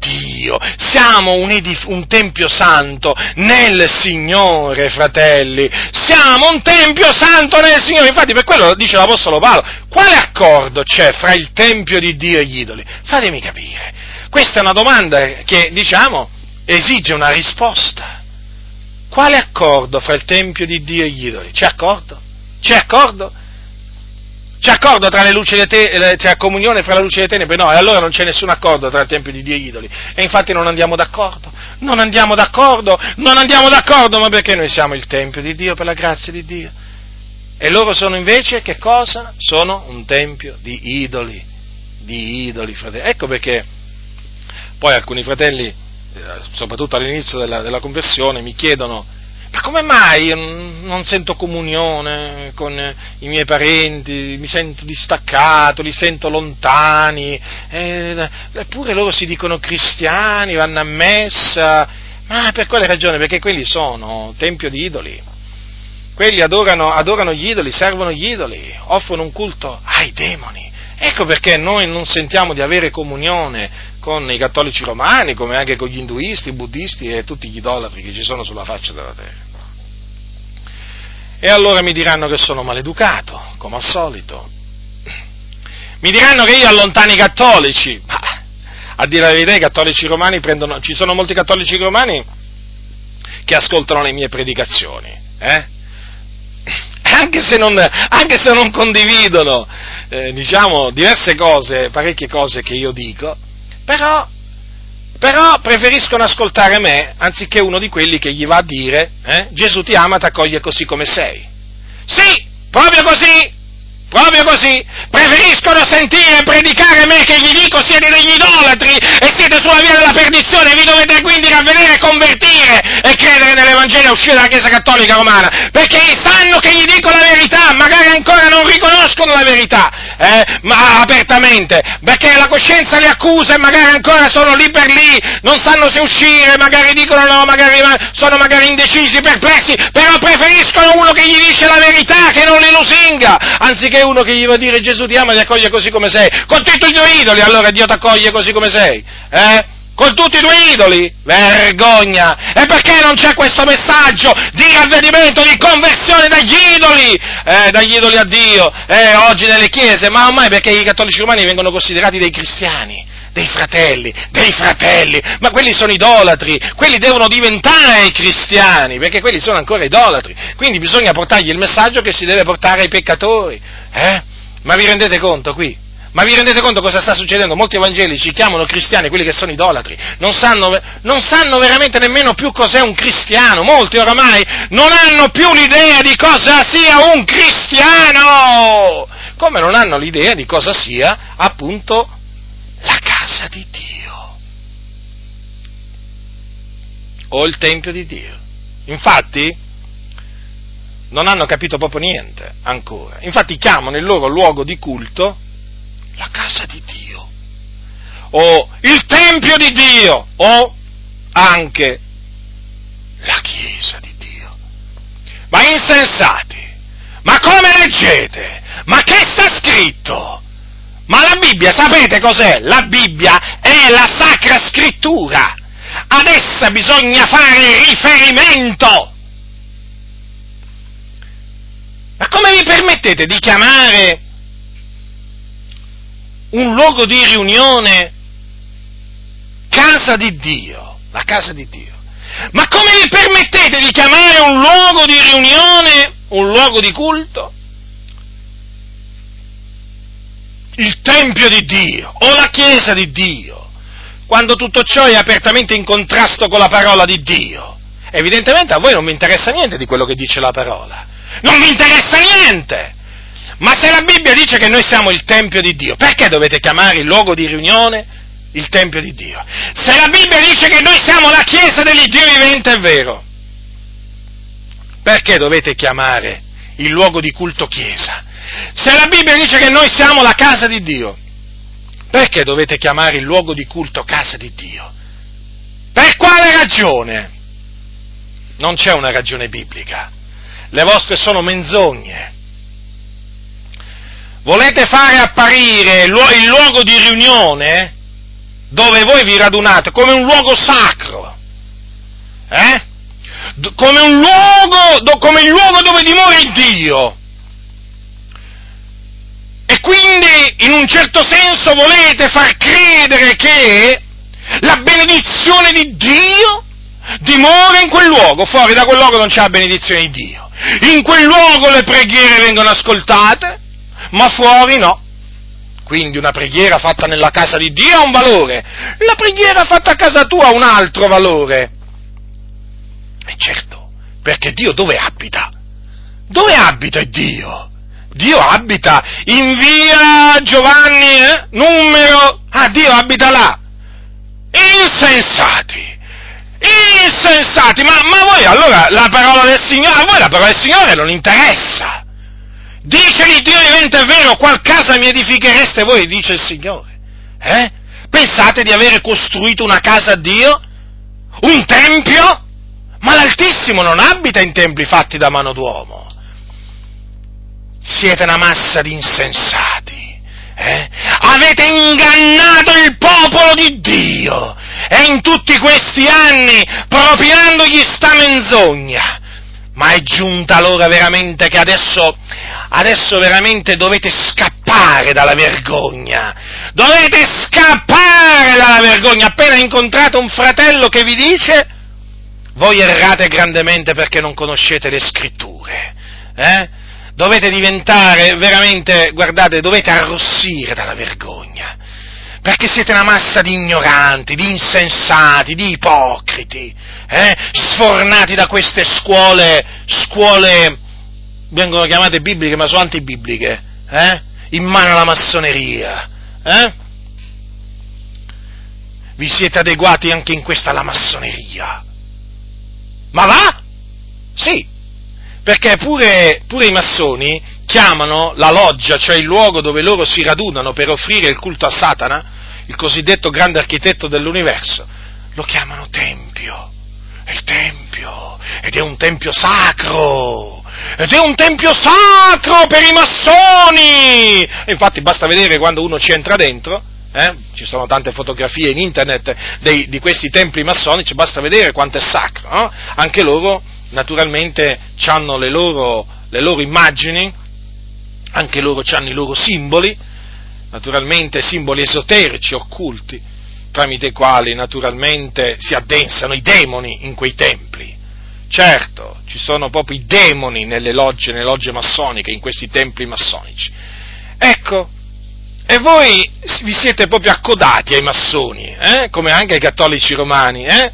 siamo un, edif- un, Tempio Santo nel Signore, fratelli, siamo un Tempio Santo nel Signore, infatti per quello dice l'Apostolo Paolo, quale accordo c'è fra il Tempio di Dio e gli idoli? Fatemi capire, questa è una domanda che, diciamo, esige una risposta. Quale accordo fra il Tempio di Dio e gli idoli? C'è accordo? C'è accordo? C'è accordo tra le luci e le tenebre, c'è comunione fra la luce e le tenebre? No, e allora non c'è nessun accordo tra il Tempio di Dio e gli idoli. E infatti non andiamo d'accordo, non andiamo d'accordo, non andiamo d'accordo, ma perché noi siamo il Tempio di Dio per la grazia di Dio? E loro sono invece che cosa? Sono un tempio di idoli, di idoli, fratelli. Ecco perché poi alcuni fratelli, eh, soprattutto all'inizio della, della conversione, mi chiedono ma come mai non sento comunione con i miei parenti, mi sento distaccato, li sento lontani, eh, eppure loro si dicono cristiani, vanno a messa, ma per quale ragione? Perché quelli sono tempio di idoli. Quelli adorano, adorano gli idoli, servono gli idoli, offrono un culto ai demoni. Ecco perché noi non sentiamo di avere comunione con i cattolici romani, come anche con gli induisti, i buddisti e tutti gli idolatri che ci sono sulla faccia della terra. E allora mi diranno che sono maleducato, come al solito. Mi diranno che io allontano i cattolici. Ma, a dire la verità, i cattolici romani prendono. Ci sono molti cattolici romani che ascoltano le mie predicazioni, eh? anche, se non, anche se non condividono, eh, diciamo, diverse cose, parecchie cose che io dico, però però preferiscono ascoltare me anziché uno di quelli che gli va a dire eh, Gesù ti ama, ti accoglie così come sei. Sì, proprio così, proprio così. Preferiscono sentire predicare me che gli dico siete degli idolatri e siete sulla via della perdizione, vi dovete quindi ravvedere, convertire e credere nell'Evangelo e uscire dalla Chiesa Cattolica Romana, perché sanno che gli dico la verità, magari ancora non riconoscono la verità, eh, ma apertamente, perché la coscienza li accusa e magari ancora sono lì per lì, non sanno se uscire, magari dicono no, magari sono magari indecisi, perplessi, però preferiscono uno che gli dice la verità, che non li lusinga, anziché uno che gli va a dire Gesù ti ama e ti accoglie così come sei, con tutti i tuoi idoli, allora Dio ti accoglie così come sei, eh? Con tutti i tuoi idoli? Vergogna! E perché non c'è questo messaggio di ravvedimento, di conversione dagli idoli, eh, dagli idoli a Dio, eh, oggi nelle chiese? Ma ormai perché i cattolici romani vengono considerati dei cristiani, dei fratelli, dei fratelli, ma quelli sono idolatri, quelli devono diventare cristiani, perché quelli sono ancora idolatri, quindi bisogna portargli il messaggio che si deve portare ai peccatori, eh? Ma vi rendete conto qui? Ma vi rendete conto cosa sta succedendo? Molti evangelici chiamano cristiani quelli che sono idolatri, non sanno, non sanno, veramente nemmeno più cos'è un cristiano, molti oramai non hanno più l'idea di cosa sia un cristiano, come non hanno l'idea di cosa sia appunto la casa di Dio o il Tempio di Dio. Infatti, non hanno capito proprio niente ancora. Infatti chiamano il loro luogo di culto la casa di Dio, o il Tempio di Dio, o anche la Chiesa di Dio. Ma insensati, ma come leggete? Ma che sta scritto? Ma la Bibbia, sapete cos'è? La Bibbia è la Sacra Scrittura. Ad essa bisogna fare riferimento. Ma come vi permettete di chiamare un luogo di riunione, casa di Dio, la casa di Dio. Ma come vi permettete di chiamare un luogo di riunione, un luogo di culto? Il Tempio di Dio o la Chiesa di Dio, quando tutto ciò è apertamente in contrasto con la parola di Dio. Evidentemente a voi non vi interessa niente di quello che dice la parola. Non vi interessa niente! Ma se la Bibbia dice che noi siamo il Tempio di Dio, perché dovete chiamare il luogo di riunione il Tempio di Dio? Se la Bibbia dice che noi siamo la Chiesa dell'Iddio vivente, è vero. Perché dovete chiamare il luogo di culto Chiesa? Se la Bibbia dice che noi siamo la casa di Dio, perché dovete chiamare il luogo di culto casa di Dio? Per quale ragione? Non c'è una ragione biblica. Le vostre sono menzogne. Volete fare apparire il luogo di riunione dove voi vi radunate come un luogo sacro, eh? come, un luogo, come il luogo dove dimora Dio. E quindi in un certo senso volete far credere che la benedizione di Dio dimora in quel luogo, fuori da quel luogo non c'è la benedizione di Dio. In quel luogo le preghiere vengono ascoltate, ma fuori no. Quindi una preghiera fatta nella casa di Dio ha un valore, la preghiera fatta a casa tua ha un altro valore. E certo, perché Dio dove abita? Dove abita Dio? Dio abita in via Giovanni, eh? numero... Ah, Dio abita là. Insensati! Insensati! Ma, ma voi allora la parola del Signore, a voi la parola del Signore non interessa. Dice il Dio vivente è vero, qual casa mi edifichereste voi, dice il Signore. Eh? Pensate di avere costruito una casa a Dio? Un tempio? Ma l'Altissimo non abita in templi fatti da mano d'uomo. Siete una massa di insensati. Eh? Avete ingannato il popolo di Dio e in tutti questi anni propinandogli sta menzogna. Ma è giunta l'ora veramente che adesso, adesso veramente dovete scappare dalla vergogna. Dovete scappare dalla vergogna. Appena incontrate un fratello che vi dice, voi errate grandemente perché non conoscete le scritture. Eh? Dovete diventare veramente, guardate, dovete arrossire dalla vergogna perché siete una massa di ignoranti, di insensati, di ipocriti, eh? sfornati da queste scuole, scuole vengono chiamate bibliche ma sono antibibliche, eh? in mano alla massoneria. Eh? Vi siete adeguati anche in questa alla massoneria. Ma va? Sì, perché pure, pure i massoni chiamano la loggia, cioè il luogo dove loro si radunano per offrire il culto a Satana, il cosiddetto grande architetto dell'universo, lo chiamano Tempio. È il Tempio, ed è un Tempio sacro, ed è un Tempio sacro per i massoni! E infatti basta vedere quando uno ci entra dentro, eh? ci sono tante fotografie in internet dei, di questi templi massonici, basta vedere quanto è sacro. No? Anche loro, naturalmente, hanno le loro, le loro immagini, anche loro hanno i loro simboli, naturalmente simboli esoterici, occulti, tramite i quali naturalmente si addensano i demoni in quei templi. Certo, ci sono proprio i demoni nelle logge, nelle logge massoniche, in questi templi massonici. Ecco, e voi vi siete proprio accodati ai massoni, eh? come anche ai cattolici romani, eh?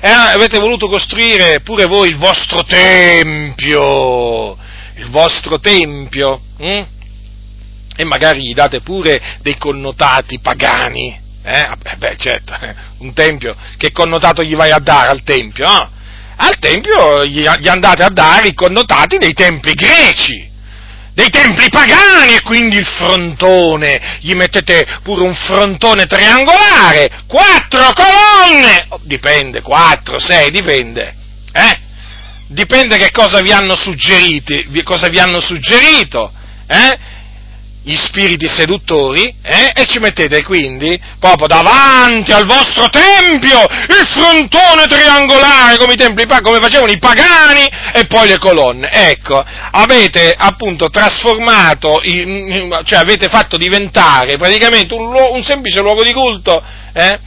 e avete voluto costruire pure voi il vostro tempio, il vostro tempio, hm? e magari gli date pure dei connotati pagani. Eh? eh beh, certo, <laughs> un tempio, che connotato gli vai a dare al tempio? No? Al tempio gli, gli andate a dare i connotati dei templi greci, dei templi pagani e quindi il frontone, gli mettete pure un frontone triangolare, quattro colonne, oh, dipende, quattro, sei, dipende, eh? Dipende che cosa vi hanno suggerito, cosa vi hanno suggerito, eh? Gli spiriti seduttori eh? e ci mettete quindi proprio davanti al vostro tempio il frontone triangolare come, templi, come facevano i pagani e poi le colonne. Ecco, avete appunto trasformato, cioè avete fatto diventare praticamente un, un semplice luogo di culto, eh?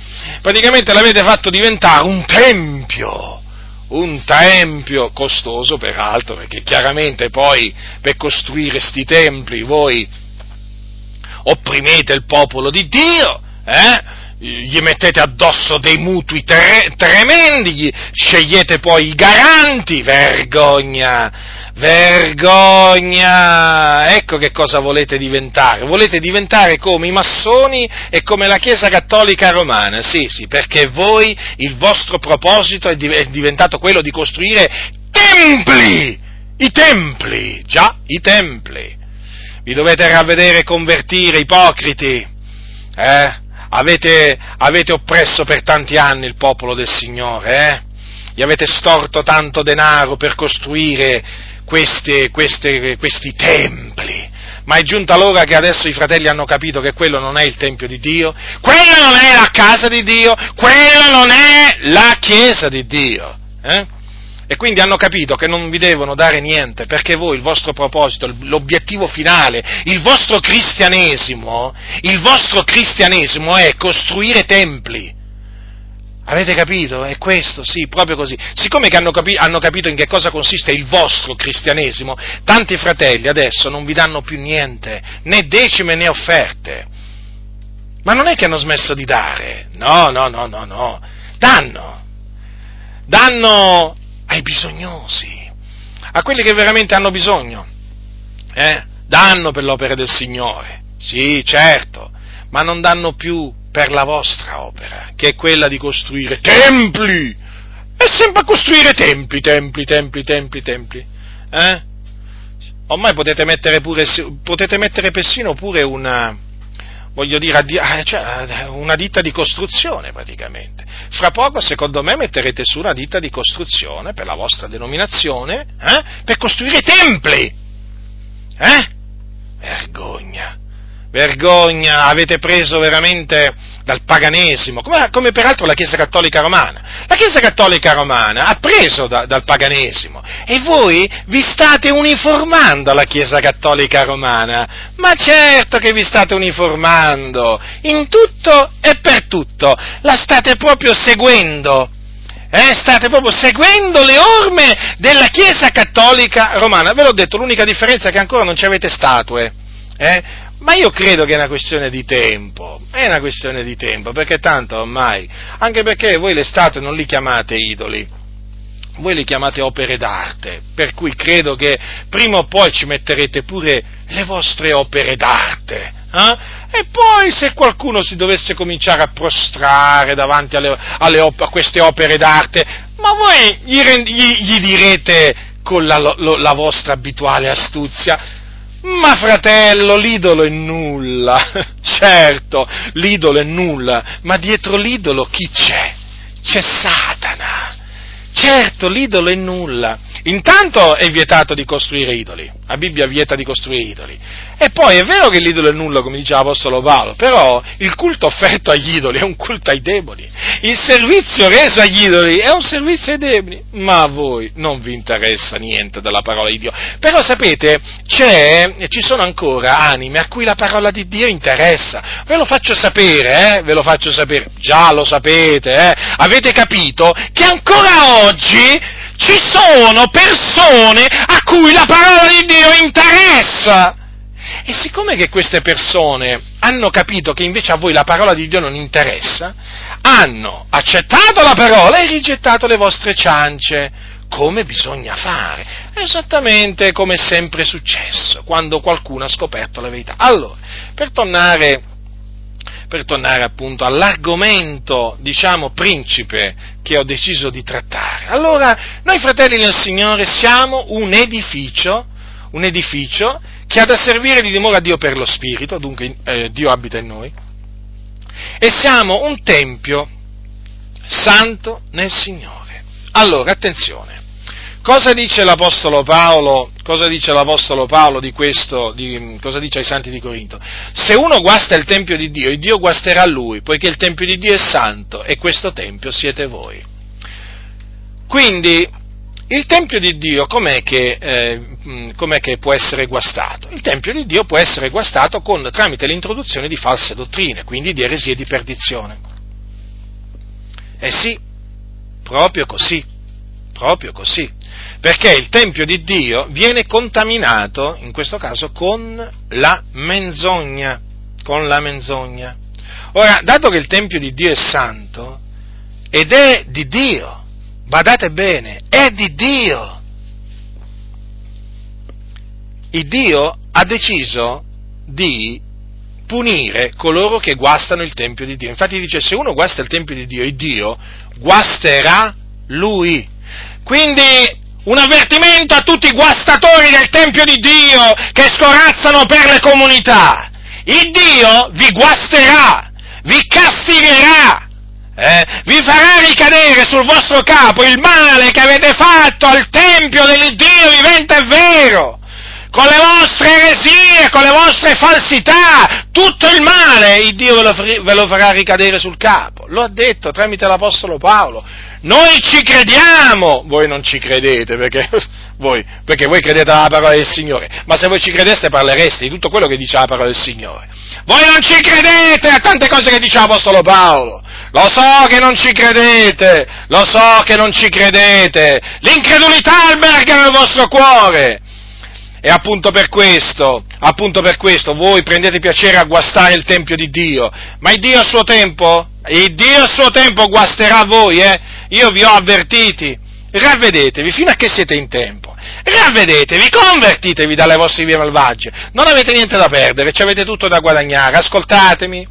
praticamente l'avete fatto diventare un tempio un tempio costoso peraltro, perché chiaramente poi per costruire questi templi voi opprimete il popolo di Dio, eh? gli mettete addosso dei mutui tre, tremendi, gli scegliete poi i garanti, vergogna, vergogna, ecco che cosa volete diventare, volete diventare come i massoni e come la Chiesa Cattolica Romana, sì, sì, perché voi il vostro proposito è diventato quello di costruire templi, i templi, già, i templi vi dovete ravvedere e convertire, ipocriti, eh? avete, avete, oppresso per tanti anni il popolo del Signore, eh? gli avete storto tanto denaro per costruire questi, questi, questi templi, ma è giunta l'ora che adesso i fratelli hanno capito che quello non è il Tempio di Dio, quella non è la casa di Dio, quella non è la Chiesa di Dio. Eh? E quindi hanno capito che non vi devono dare niente, perché voi il vostro proposito, l'obiettivo finale, il vostro cristianesimo, il vostro cristianesimo è costruire templi. Avete capito? È questo, sì, proprio così. Siccome hanno, capi- hanno, capito in che cosa consiste il vostro cristianesimo, tanti fratelli adesso non vi danno più niente, né decime né offerte. Ma non è che hanno smesso di dare, no, no, no, no, no, danno, danno ai bisognosi, a quelli che veramente hanno bisogno, eh? danno per l'opera del Signore, sì, certo, ma non danno più per la vostra opera, che è quella di costruire templi. È sempre a costruire templi, templi, templi, templi, templi. Eh? Ormai potete mettere, pure, potete mettere persino pure una, voglio dire, ah, cioè, una ditta di costruzione praticamente. Fra poco, secondo me, metterete su una ditta di costruzione per la vostra denominazione, eh? per costruire templi. Eh? Vergogna vergogna, avete preso veramente dal paganesimo, come, come, peraltro la Chiesa Cattolica Romana. La Chiesa Cattolica Romana ha preso da, dal paganesimo e voi vi state uniformando alla Chiesa Cattolica Romana. Ma certo che vi state uniformando, in tutto e per tutto, la state proprio seguendo. Eh, state proprio seguendo le orme della Chiesa Cattolica Romana. Ve l'ho detto, l'unica differenza è che ancora non ci avete statue. Eh? Ma io credo che è una questione di tempo, è una questione di tempo, perché tanto ormai, anche perché voi le statue non li chiamate idoli, voi li chiamate opere d'arte, per cui credo che prima o poi ci metterete pure le vostre opere d'arte. Eh? E poi se qualcuno si dovesse cominciare a prostrare davanti alle, alle op- a queste opere d'arte, ma voi gli, gli, gli direte con la, la vostra abituale astuzia, ma fratello, l'idolo è nulla, <laughs> certo, l'idolo è nulla, ma dietro l'idolo chi c'è? C'è Satana. Certo, l'idolo è nulla. Intanto è vietato di costruire idoli, la Bibbia vieta di costruire idoli. E poi è vero che l'idolo è nulla, come diceva l'Apostolo Paolo, però il culto offerto agli idoli è un culto ai deboli. Il servizio reso agli idoli è un servizio ai deboli. Ma a voi non vi interessa niente della parola di Dio. Però sapete, ci sono ancora anime a cui la parola di Dio interessa. Ve lo faccio sapere, eh? Ve lo faccio sapere. Già lo sapete, eh? Avete capito che ancora oggi ci sono persone a cui la parola di Dio interessa. E siccome che queste persone hanno capito che invece a voi la parola di Dio non interessa, hanno accettato la parola e rigettato le vostre ciance, come bisogna fare, esattamente come è sempre successo quando qualcuno ha scoperto la verità. Allora, per tornare per tornare appunto all'argomento, diciamo, principe che ho deciso di trattare. Allora, noi fratelli nel Signore siamo un edificio, un edificio che ha da servire di dimora a Dio per lo Spirito, dunque eh, Dio abita in noi, e siamo un tempio santo nel Signore. Allora, attenzione, Cosa dice l'Apostolo Paolo, dice l'Apostolo Paolo di questo, di, cosa dice ai santi di Corinto? Se uno guasta il Tempio di Dio, il Dio guasterà lui, poiché il Tempio di Dio è santo e questo Tempio siete voi. Quindi, il Tempio di Dio com'è che, eh, com'è che, può essere guastato? Il Tempio di Dio può essere guastato con, tramite l'introduzione di false dottrine, quindi di eresie di perdizione. Eh sì, proprio così, proprio così perché il Tempio di Dio viene contaminato, in questo caso, con la menzogna, con la menzogna. Ora, dato che il Tempio di Dio è santo, ed è di Dio, badate bene, è di Dio, il Dio ha deciso di punire coloro che guastano il Tempio di Dio. Infatti dice, se uno guasta il Tempio di Dio, il Dio guasterà lui. Quindi un avvertimento a tutti i guastatori del Tempio di Dio che scorazzano per le comunità. Il Dio vi guasterà, vi castigherà, eh, vi farà ricadere sul vostro capo il male che avete fatto al Tempio dell'Iddio vivente e vero con le vostre eresie, con le vostre falsità, tutto il male, il Dio ve lo, ve lo, farà ricadere sul capo. Lo ha detto tramite l'Apostolo Paolo. Noi ci crediamo, voi non ci credete perché <laughs> voi, perché voi credete alla parola del Signore, ma se voi ci credeste parlereste di tutto quello che dice la parola del Signore. Voi non ci credete a tante cose che dice l'Apostolo Paolo, Lo so che non ci credete, lo so che non ci credete. L'incredulità alberga nel vostro cuore. E appunto per questo, appunto per questo, voi prendete piacere a guastare il Tempio di Dio, ma il Dio a suo tempo, il Dio a suo tempo guasterà voi, eh? Io vi ho avvertiti, ravvedetevi fino a che siete in tempo. Ravvedetevi, convertitevi dalle vostre vie malvagie, non avete niente da perdere, ci avete tutto da guadagnare, ascoltatemi,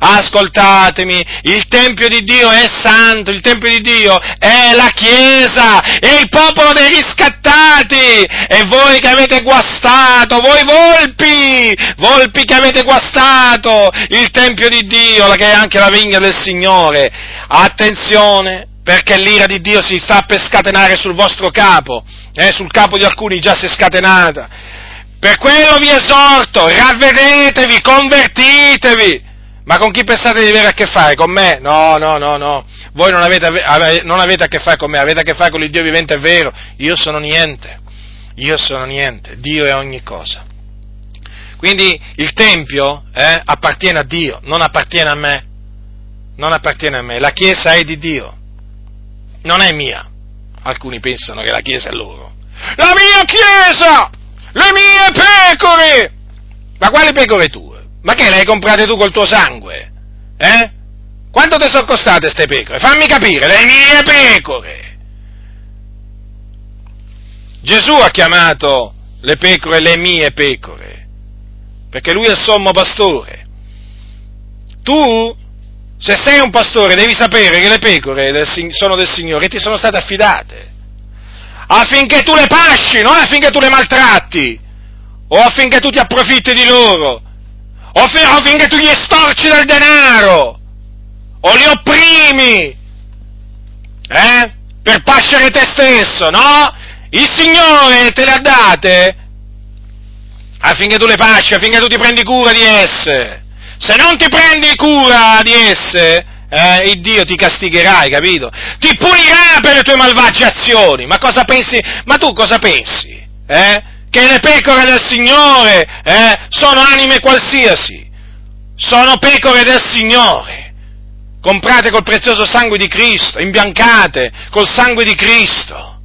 ascoltatemi, il Tempio di Dio è santo, il Tempio di Dio è la Chiesa, è il popolo dei riscattati, e voi che avete guastato, voi volpi, volpi che avete guastato il Tempio di Dio, che è anche la vigna del Signore, attenzione, perché l'ira di Dio si sta per scatenare sul vostro capo, eh, sul capo di alcuni già si è scatenata. Per quello vi esorto, ravvedetevi, convertitevi. Ma con chi pensate di avere a che fare? Con me? No, no, no, no. Voi non avete, non avete a che fare con me, avete a che fare con il Dio vivente, è vero. Io sono niente. Io sono niente. Dio è ogni cosa. Quindi il Tempio eh, appartiene a Dio, non appartiene a me. Non appartiene a me. La Chiesa è di Dio. Non è mia. Alcuni pensano che la Chiesa è loro. La mia Chiesa! Le mie pecore! Ma quali pecore tue? Ma che le hai comprate tu col tuo sangue? Eh? Quanto ti sono costate queste pecore? Fammi capire, le mie pecore! Gesù ha chiamato le pecore le mie pecore, perché lui è il sommo pastore. Tu se sei un pastore devi sapere che le pecore del, sono del Signore e ti sono state affidate affinché tu le pasci, non affinché tu le maltratti o affinché tu ti approfitti di loro o affinché tu gli estorci del denaro o li opprimi eh? per pascere te stesso, no? Il Signore te le ha date affinché tu le pasci, affinché tu ti prendi cura di esse se non ti prendi cura di esse, eh, il Dio ti castigherà, capito? Ti punirà per le tue malvagie azioni. Ma cosa pensi? Ma tu cosa pensi? Eh? Che le pecore del Signore eh, sono anime qualsiasi, sono pecore del Signore, comprate col prezioso sangue di Cristo, imbiancate col sangue di Cristo,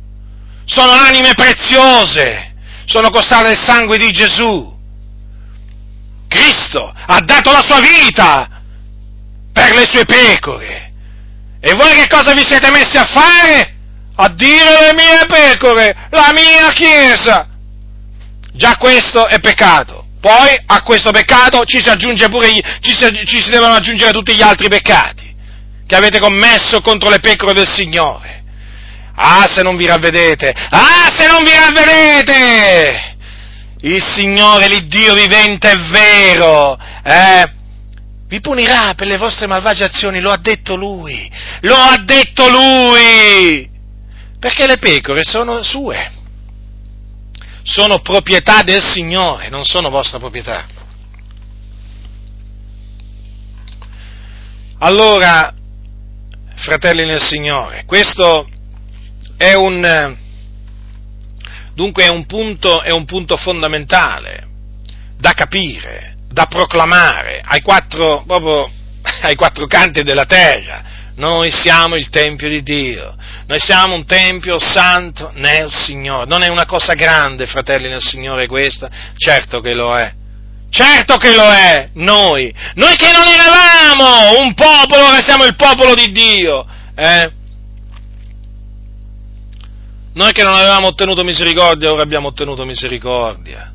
sono anime preziose, sono costate il sangue di Gesù. Cristo ha dato la sua vita per le sue pecore. E voi che cosa vi siete messi a fare? A dire le mie pecore, la mia Chiesa. Già questo è peccato. Poi a questo peccato ci si aggiunge pure, ci si, ci si devono aggiungere tutti gli altri peccati che avete commesso contro le pecore del Signore. Ah, se non vi ravvedete! Ah, se non vi ravvedete! Il Signore, l'Iddio vivente è vero, eh? vi punirà per le vostre malvagie azioni, lo ha detto Lui, lo ha detto Lui, perché le pecore sono sue, sono proprietà del Signore, non sono vostra proprietà. Allora, fratelli nel Signore, questo è un, Dunque è un punto, è un punto fondamentale da capire, da proclamare ai quattro, proprio, <laughs> ai quattro canti della terra. Noi siamo il Tempio di Dio, noi siamo un Tempio santo nel Signore. Non è una cosa grande, fratelli nel Signore, questa? Certo che lo è. Certo che lo è, noi. Noi che non eravamo un popolo, ora siamo il popolo di Dio. Eh? Noi che non avevamo ottenuto misericordia, ora abbiamo ottenuto misericordia.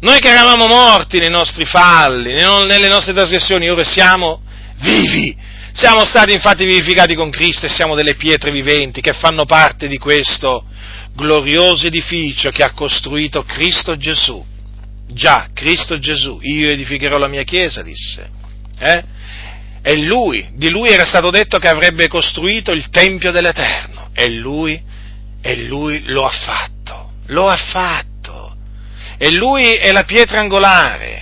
Noi che eravamo morti nei nostri falli, nelle nostre trasgressioni, ora siamo vivi. Siamo stati infatti vivificati con Cristo e siamo delle pietre viventi che fanno parte di questo glorioso edificio che ha costruito Cristo Gesù. Già, Cristo Gesù, io edificherò la mia chiesa, disse. Eh? E lui, di lui era stato detto che avrebbe costruito il Tempio dell'Eterno. E lui e lui lo ha fatto, lo ha fatto. E lui è la pietra angolare.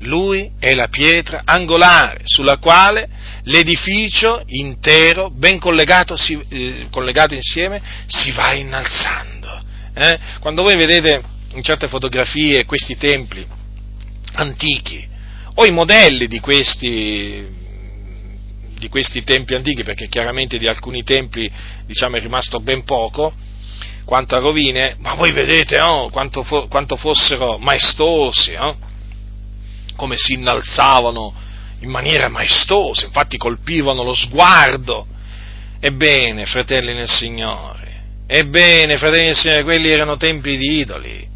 Lui è la pietra angolare sulla quale l'edificio intero, ben collegato, si, eh, collegato insieme, si va innalzando. Eh? Quando voi vedete in certe fotografie questi templi antichi o i modelli di questi di questi templi antichi, perché chiaramente di alcuni templi diciamo, è rimasto ben poco, quanto a rovine, ma voi vedete no? quanto, fo- quanto, fossero maestosi, no? come si innalzavano in maniera maestosa, infatti colpivano lo sguardo. Ebbene, fratelli nel Signore, ebbene, fratelli nel Signore, quelli erano templi di idoli,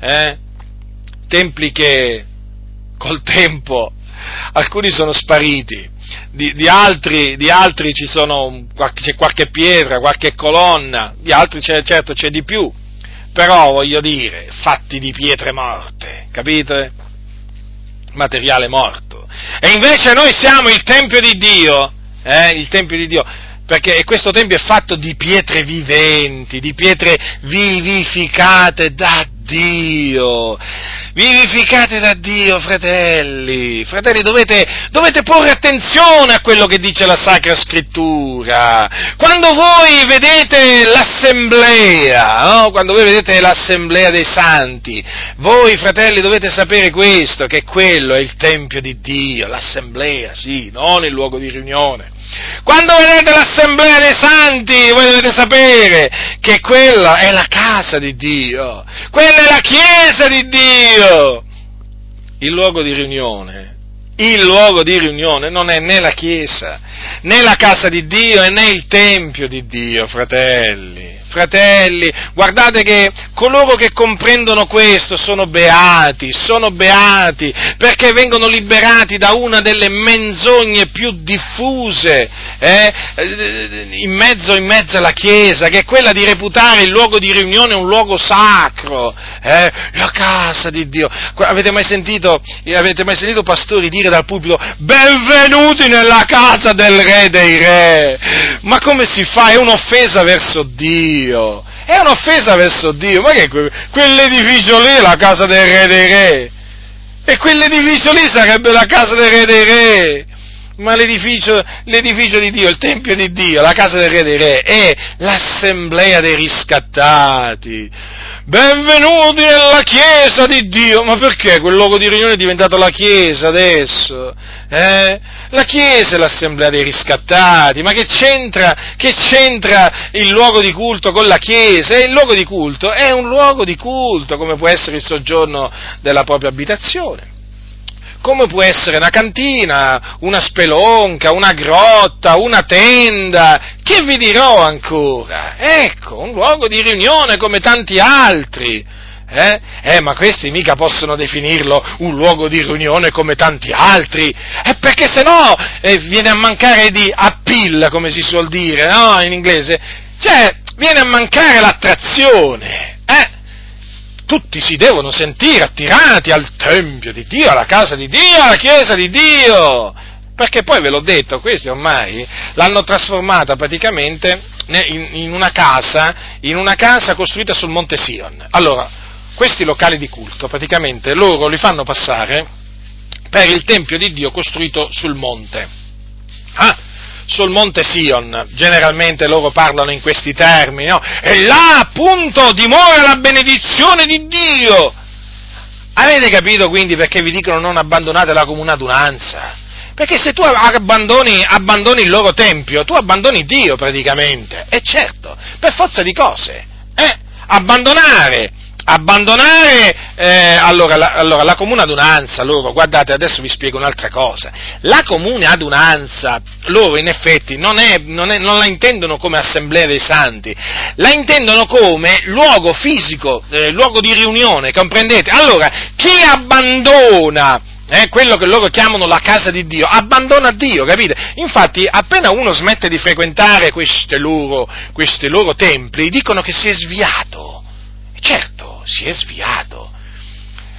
eh? templi che col tempo alcuni sono spariti, di, di, altri, di altri sono, c'è qualche pietra, qualche colonna, di altri c'è, certo c'è di più, però voglio dire, fatti di pietre morte, capite? Materiale morto. E invece noi siamo il Tempio di Dio, eh, il Tempio di Dio, perché questo Tempio è fatto di pietre viventi, di pietre vivificate da Dio vivificate da Dio, fratelli. Fratelli, dovete, dovete, porre attenzione a quello che dice la Sacra Scrittura. Quando voi vedete l'assemblea, no? quando voi vedete l'assemblea dei santi, voi, fratelli, dovete sapere questo, che quello è il Tempio di Dio, l'assemblea, sì, non il luogo di riunione. Quando vedete l'assemblea dei santi, voi dovete sapere che quella è la casa di Dio, quella è la chiesa di Dio, il luogo di riunione. Il luogo di riunione non è né la chiesa, né la casa di Dio e né il tempio di Dio, fratelli fratelli, guardate che coloro che comprendono questo sono beati, sono beati, perché vengono liberati da una delle menzogne più diffuse eh, in, mezzo, in, mezzo, alla Chiesa, che è quella di reputare il luogo di riunione un luogo sacro, eh, la casa di Dio. Avete mai, sentito, avete mai sentito pastori dire dal pubblico, benvenuti nella casa del re dei re? Ma come si fa? È un'offesa verso Dio. Dio, è un'offesa verso Dio, ma che è quell'edificio lì è la casa del re dei re? E quell'edificio lì sarebbe la casa del re dei re? Ma l'edificio, l'edificio di Dio, il Tempio di Dio, la casa del re dei re, è l'assemblea dei riscattati. Benvenuti nella Chiesa di Dio! Ma perché quel luogo di riunione è diventato la Chiesa adesso? Eh? La Chiesa è l'assemblea dei riscattati, ma che c'entra, che c'entra il luogo di culto con la Chiesa? il luogo di culto è un luogo di culto, come può essere il soggiorno della propria abitazione come può essere una cantina, una spelonca, una grotta, una tenda, che vi dirò ancora? Ecco, un luogo di riunione come tanti altri. Eh? eh? ma questi mica possono definirlo un luogo di riunione come tanti altri, eh, perché se no eh, viene a mancare di appeal, come si suol dire, no, in inglese, cioè viene a mancare l'attrazione, eh? Tutti si devono sentire attirati al Tempio di Dio, alla casa di Dio, alla Chiesa di Dio, perché poi ve l'ho detto, questi ormai l'hanno trasformata praticamente in, una casa, in una casa costruita sul Monte Sion. Allora, questi locali di culto, praticamente loro li fanno passare per il Tempio di Dio costruito sul monte. Ah, sul monte Sion, generalmente loro parlano in questi termini, no? E là appunto dimora la benedizione di Dio. Avete capito quindi perché vi dicono non abbandonate la comune adunanza? Perché se tu abbandoni, abbandoni il loro tempio, tu abbandoni Dio praticamente. E certo, per forza di cose. Eh? Abbandonare abbandonare eh, allora, la, allora, la, comune adunanza, loro, guardate, adesso vi spiego un'altra cosa, la comune adunanza, loro in effetti non, è, non, è, non la intendono come assemblea dei santi, la intendono come luogo fisico, eh, luogo di riunione, comprendete? Allora, chi abbandona eh, quello che loro chiamano la casa di Dio, abbandona Dio, capite? Infatti, appena uno smette di frequentare loro, questi loro templi, dicono che si è sviato. Certo, si è sviato.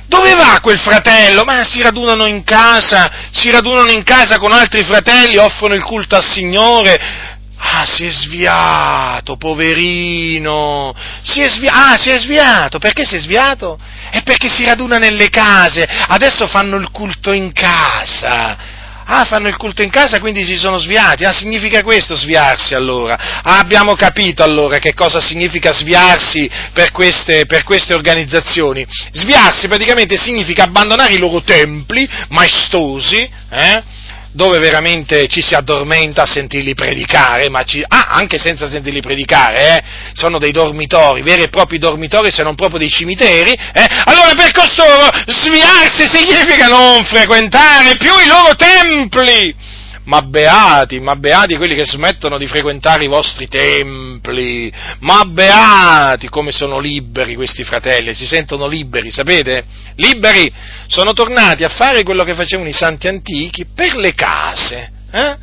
Dove va quel fratello? Ma si radunano in casa, si radunano in casa con altri fratelli, offrono il culto al Signore. Ah, si è sviato, poverino. Si è sviato. Ah, si è sviato. Perché si è sviato? È perché si raduna nelle case. Adesso fanno il culto in casa Ah, fanno il culto in casa, quindi si sono sviati. Ah, significa questo sviarsi allora. Ah, abbiamo capito allora che cosa significa sviarsi per queste, per queste organizzazioni. Sviarsi praticamente significa abbandonare i loro templi maestosi, eh? Dove veramente ci si addormenta a sentirli predicare, ma ci, ah, anche senza sentirli predicare, eh, sono dei dormitori, veri e propri dormitori, se non proprio dei cimiteri, eh, allora per costoro sviarsi significa non frequentare più i loro templi, ma beati, ma beati quelli che smettono di frequentare i vostri templi, ma beati come sono liberi questi fratelli, si sentono liberi, sapete? Liberi, sono tornati a fare quello che facevano i santi antichi per le case, eh?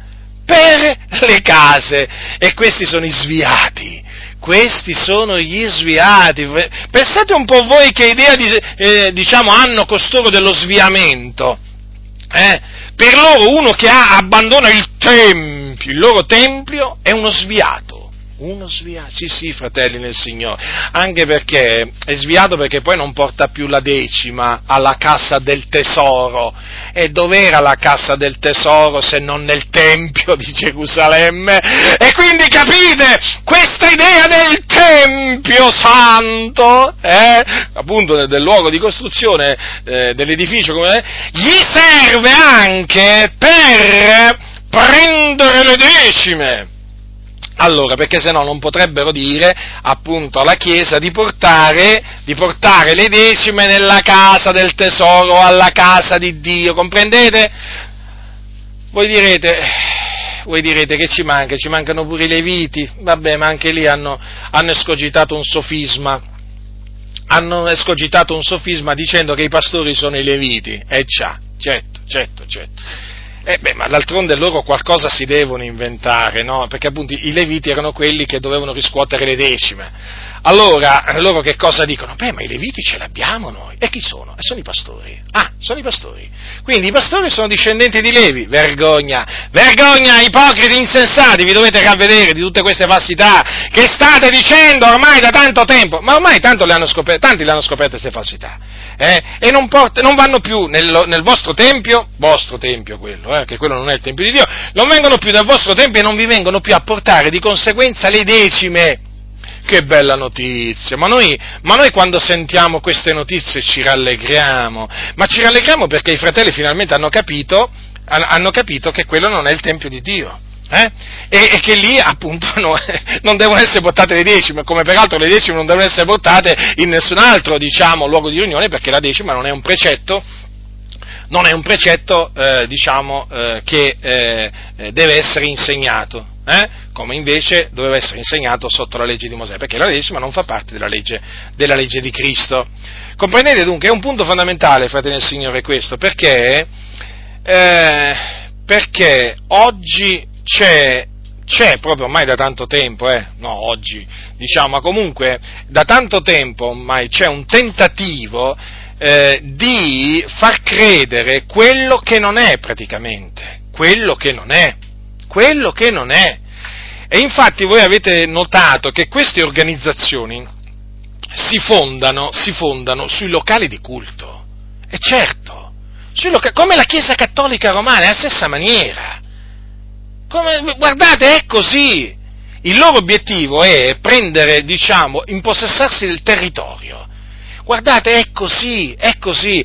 per le case, e questi sono i sviati, questi sono gli sviati. Pensate un po' voi che idea eh, diciamo, hanno costoro dello sviamento. Eh? Per loro uno che ha, abbandona il tempio, il loro tempio, è uno sviato. Uno sviato, sì sì fratelli nel Signore, anche perché è sviato perché poi non porta più la decima alla cassa del tesoro. E dov'era la cassa del tesoro se non nel Tempio di Gerusalemme? E quindi capite, questa idea del Tempio Santo, eh, appunto del luogo di costruzione eh, dell'edificio, come, gli serve anche per prendere le decime allora, perché se no non potrebbero dire appunto alla Chiesa di portare, di portare le decime nella casa del tesoro, alla casa di Dio, comprendete? Voi direte, voi direte che ci manca, ci mancano pure i leviti, vabbè, ma anche lì hanno, hanno escogitato un sofisma, hanno escogitato un sofisma dicendo che i pastori sono i leviti, eh già, certo, certo, certo. Eh beh, ma d'altronde loro qualcosa si devono inventare, no? Perché appunto i leviti erano quelli che dovevano riscuotere le decime. Allora, loro che cosa dicono? Beh, ma i leviti ce li abbiamo noi. E chi sono? E sono i pastori. Ah, sono i pastori. Quindi i pastori sono discendenti di Levi. Vergogna! Vergogna, ipocriti insensati! Vi dovete ravvedere di tutte queste falsità che state dicendo ormai da tanto tempo. Ma ormai le hanno scoperte, tanti le hanno scoperte queste falsità eh, e non, port- non, vanno più nel, nel, vostro tempio, vostro tempio quello, eh, che quello non è il tempio di Dio, non vengono più nel vostro tempio e non vi vengono più a portare di conseguenza le decime. Che bella notizia, ma noi, ma noi quando sentiamo queste notizie ci rallegriamo, ma ci rallegriamo perché i fratelli finalmente hanno capito, hanno capito che quello non è il tempio di Dio. Eh? E, e, che lì appunto <laughs> no, non devono essere portate le decime, come peraltro le decime non devono essere portate in nessun altro diciamo, luogo di riunione perché la decima non è un precetto, non è un precetto eh, diciamo, eh, che eh, deve essere insegnato, eh? come invece doveva essere insegnato sotto la legge di Mosè, perché la decima non fa parte della legge, della legge di Cristo. Comprendete dunque, è un punto fondamentale, fratelli del Signore, questo, perché, eh, perché oggi c'è, c'è proprio ormai da tanto tempo, eh, no oggi, diciamo, ma comunque da tanto tempo ormai c'è un tentativo eh, di far credere quello che non è praticamente, quello che non è, quello che non è. E infatti voi avete notato che queste organizzazioni si fondano, si fondano sui locali di culto. E certo, loca- come la Chiesa Cattolica Romana, è la stessa maniera. Come, guardate, è così. Il loro obiettivo è prendere, diciamo, impossessarsi del territorio. Guardate, è così, è così.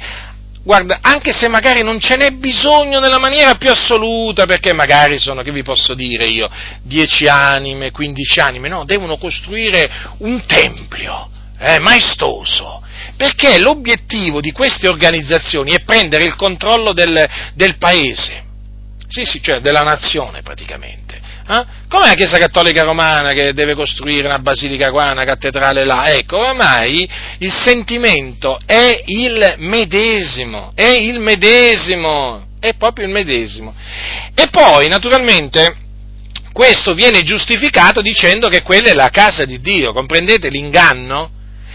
Guarda, anche se magari non ce n'è bisogno nella maniera più assoluta, perché magari sono, che vi posso dire io, dieci anime, quindici anime, no, devono costruire un tempio, eh, maestoso, perché l'obiettivo di queste organizzazioni è prendere il controllo del, del paese sì, sì, cioè della nazione praticamente. Eh? Come la Chiesa Cattolica Romana che deve costruire una basilica qua, una cattedrale là? Ecco, ormai il sentimento è il medesimo, è il medesimo, è proprio il medesimo. E poi, naturalmente, questo viene giustificato dicendo che quella è la casa di Dio, comprendete l'inganno?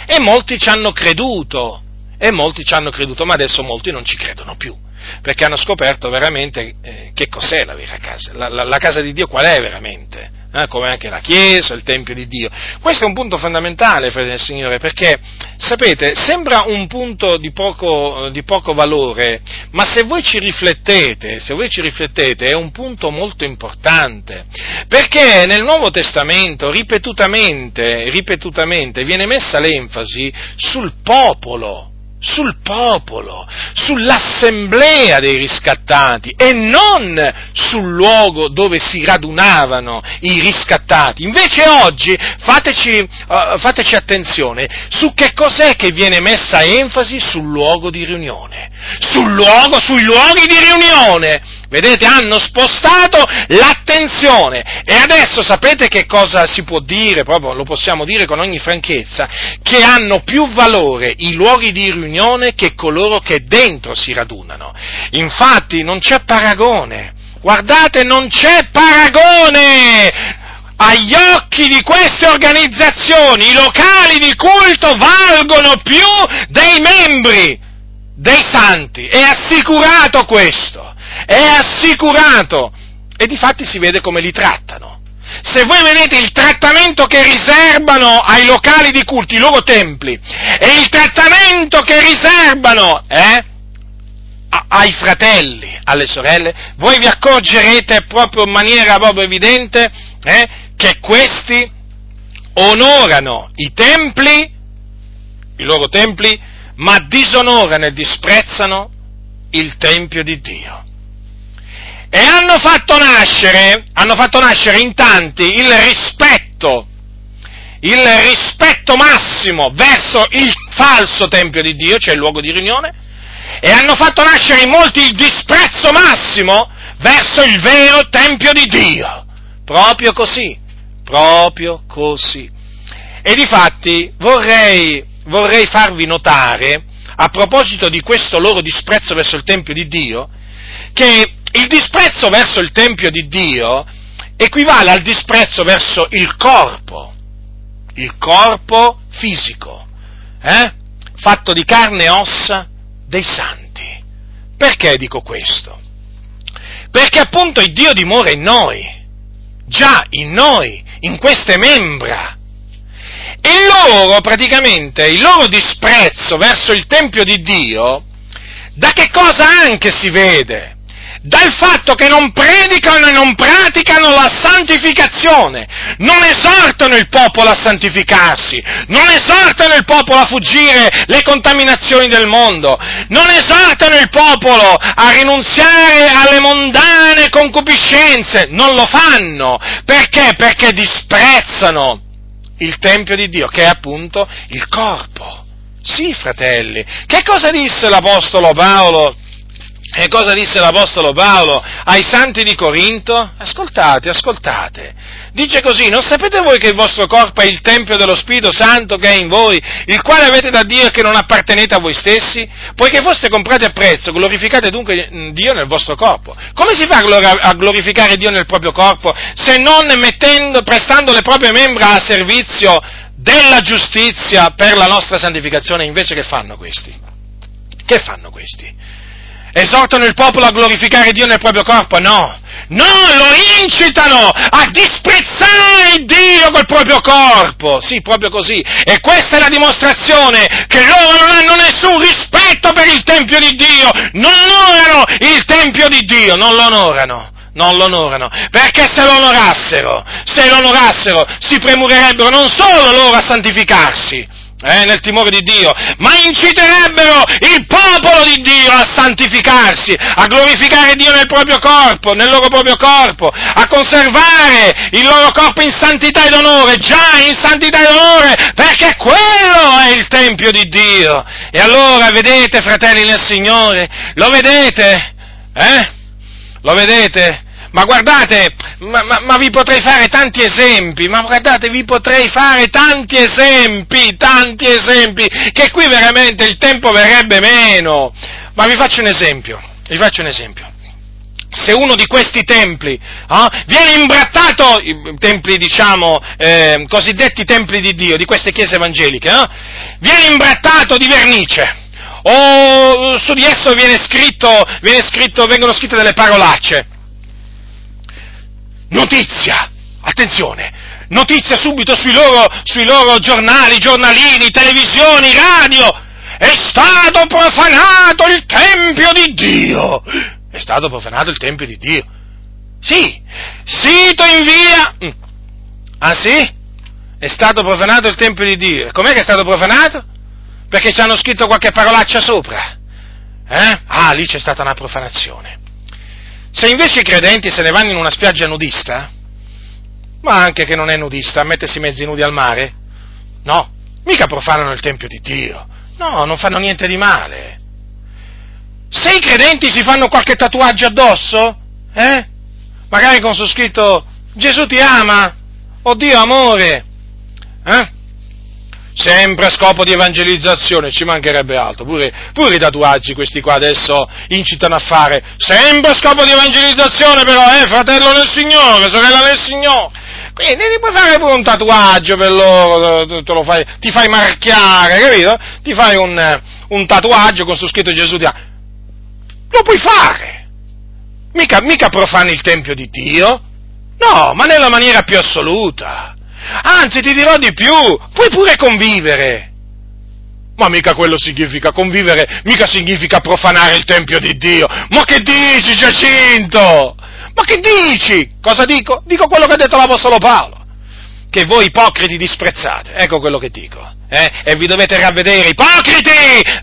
E molti ci hanno creduto, e molti ci hanno creduto, ma adesso molti non ci credono più perché hanno scoperto veramente eh, che cos'è la vera casa, la, la, la, casa di Dio qual è veramente, eh, come anche la Chiesa, il Tempio di Dio. Questo è un punto fondamentale, fratelli del Signore, perché, sapete, sembra un punto di poco, di poco valore, ma se voi ci riflettete, se voi ci riflettete, è un punto molto importante, perché nel Nuovo Testamento ripetutamente, ripetutamente viene messa l'enfasi sul popolo, sul popolo, sull'assemblea dei riscattati e non sul luogo dove si radunavano i riscattati. Invece oggi fateci, uh, fateci attenzione su che cos'è che viene messa enfasi sul luogo di riunione, sul luogo, sui luoghi di riunione. Vedete, hanno spostato l'attenzione e adesso sapete che cosa si può dire, proprio lo possiamo dire con ogni franchezza, che hanno più valore i luoghi di riunione che coloro che dentro si radunano. Infatti non c'è paragone, guardate, non c'è paragone! agli occhi di queste organizzazioni i locali di culto valgono più dei membri dei santi, è assicurato questo è assicurato. E di fatti si vede come li trattano. Se voi vedete il trattamento che riservano ai locali di culto, i loro templi, e il trattamento che riservano eh, ai fratelli, alle sorelle, voi vi accorgerete proprio in maniera proprio evidente eh, che questi onorano i templi, i loro templi, ma disonorano e disprezzano il Tempio di Dio e hanno fatto nascere, hanno fatto nascere in tanti il rispetto, il rispetto massimo verso il falso Tempio di Dio, cioè il luogo di riunione, e hanno fatto nascere in molti il disprezzo massimo verso il vero Tempio di Dio. Proprio così, proprio così. E difatti vorrei, vorrei farvi notare, a proposito di questo loro disprezzo verso il Tempio di Dio, che il disprezzo verso il Tempio di Dio equivale al disprezzo verso il corpo, il corpo fisico, eh? fatto di carne e ossa dei santi. Perché dico questo? Perché appunto il Dio dimora in noi, già in noi, in queste membra. E loro, praticamente, il loro disprezzo verso il Tempio di Dio, da che cosa anche si vede? Dal fatto che non predicano e non praticano la santificazione, non esortano il popolo a santificarsi, non esortano il popolo a fuggire le contaminazioni del mondo, non esortano il popolo a rinunziare alle mondane concupiscenze, non lo fanno. Perché? Perché disprezzano il Tempio di Dio, che è appunto il corpo. Sì, fratelli, che cosa disse l'Apostolo Paolo? E cosa disse l'Apostolo Paolo ai santi di Corinto? Ascoltate, ascoltate. Dice così, non sapete voi che il vostro corpo è il Tempio dello Spirito Santo che è in voi, il quale avete da Dio e che non appartenete a voi stessi? Poiché foste comprati a prezzo, glorificate dunque Dio nel vostro corpo. Come si fa a glorificare Dio nel proprio corpo se non mettendo, prestando le proprie membra a servizio della giustizia per la nostra santificazione? Invece che fanno questi? Che fanno questi? Esortano il popolo a glorificare Dio nel proprio corpo? No, no, lo incitano a disprezzare Dio col proprio corpo, sì, proprio così. E questa è la dimostrazione che loro non hanno nessun rispetto per il Tempio di Dio, non onorano il Tempio di Dio, non lo onorano. Non lo onorano, perché se lo onorassero, se lo onorassero, si premurerebbero non solo loro a santificarsi, eh, nel timore di Dio, ma inciterebbero il popolo di Dio a santificarsi, a glorificare Dio nel proprio corpo, nel loro proprio corpo, a conservare il loro corpo in santità ed onore, già in santità ed onore, perché quello è il Tempio di Dio. E allora, vedete, fratelli nel Signore, lo vedete? Eh? Lo vedete? Ma guardate, ma, ma, ma, vi potrei fare tanti esempi, ma guardate, vi potrei fare tanti esempi, tanti esempi, che qui veramente il tempo verrebbe meno. Ma vi faccio un esempio, vi faccio un esempio. Se uno di questi templi eh, viene imbrattato, templi diciamo, eh, cosiddetti templi di Dio, di queste chiese evangeliche, eh, viene imbrattato di vernice, o su di esso viene scritto, viene scritto, vengono scritte delle parolacce, notizia, attenzione, notizia subito sui loro, sui loro giornali, giornalini, televisioni, radio, è stato profanato il Tempio di Dio, è stato profanato il Tempio di Dio, sì, sito in via, mm. ah sì? È stato profanato il Tempio di Dio, com'è che è stato profanato? perché ci hanno scritto qualche parolaccia sopra. Eh? Ah, lì c'è stata una profanazione. Se invece i credenti se ne vanno in una spiaggia nudista, ma anche che non è nudista, a mettersi mezzi nudi al mare, no, mica profanano il Tempio di Dio, no, non fanno niente di male. Se i credenti si fanno qualche tatuaggio addosso, eh? Magari con su scritto Gesù ti ama, o Dio amore, eh? Sempre a scopo di evangelizzazione, ci mancherebbe altro, pure, pure, i tatuaggi questi qua adesso incitano a fare, sempre a scopo di evangelizzazione però, eh, fratello nel Signore, sorella nel Signore, quindi ti puoi fare pure un tatuaggio per loro, te lo fai, ti fai marchiare, capito? Ti fai un, un tatuaggio con su scritto Gesù ti ama, lo puoi fare, mica, mica profani il Tempio di Dio, no, ma nella maniera più assoluta. Anzi, ti dirò di più, puoi pure convivere. Ma mica quello significa convivere, mica significa profanare il Tempio di Dio. Ma che dici, Giacinto? Ma che dici? Cosa dico? Dico quello che ha detto l'Apostolo Paolo. Che voi ipocriti disprezzate, ecco quello che dico. Eh? E vi dovete ravvedere, ipocriti!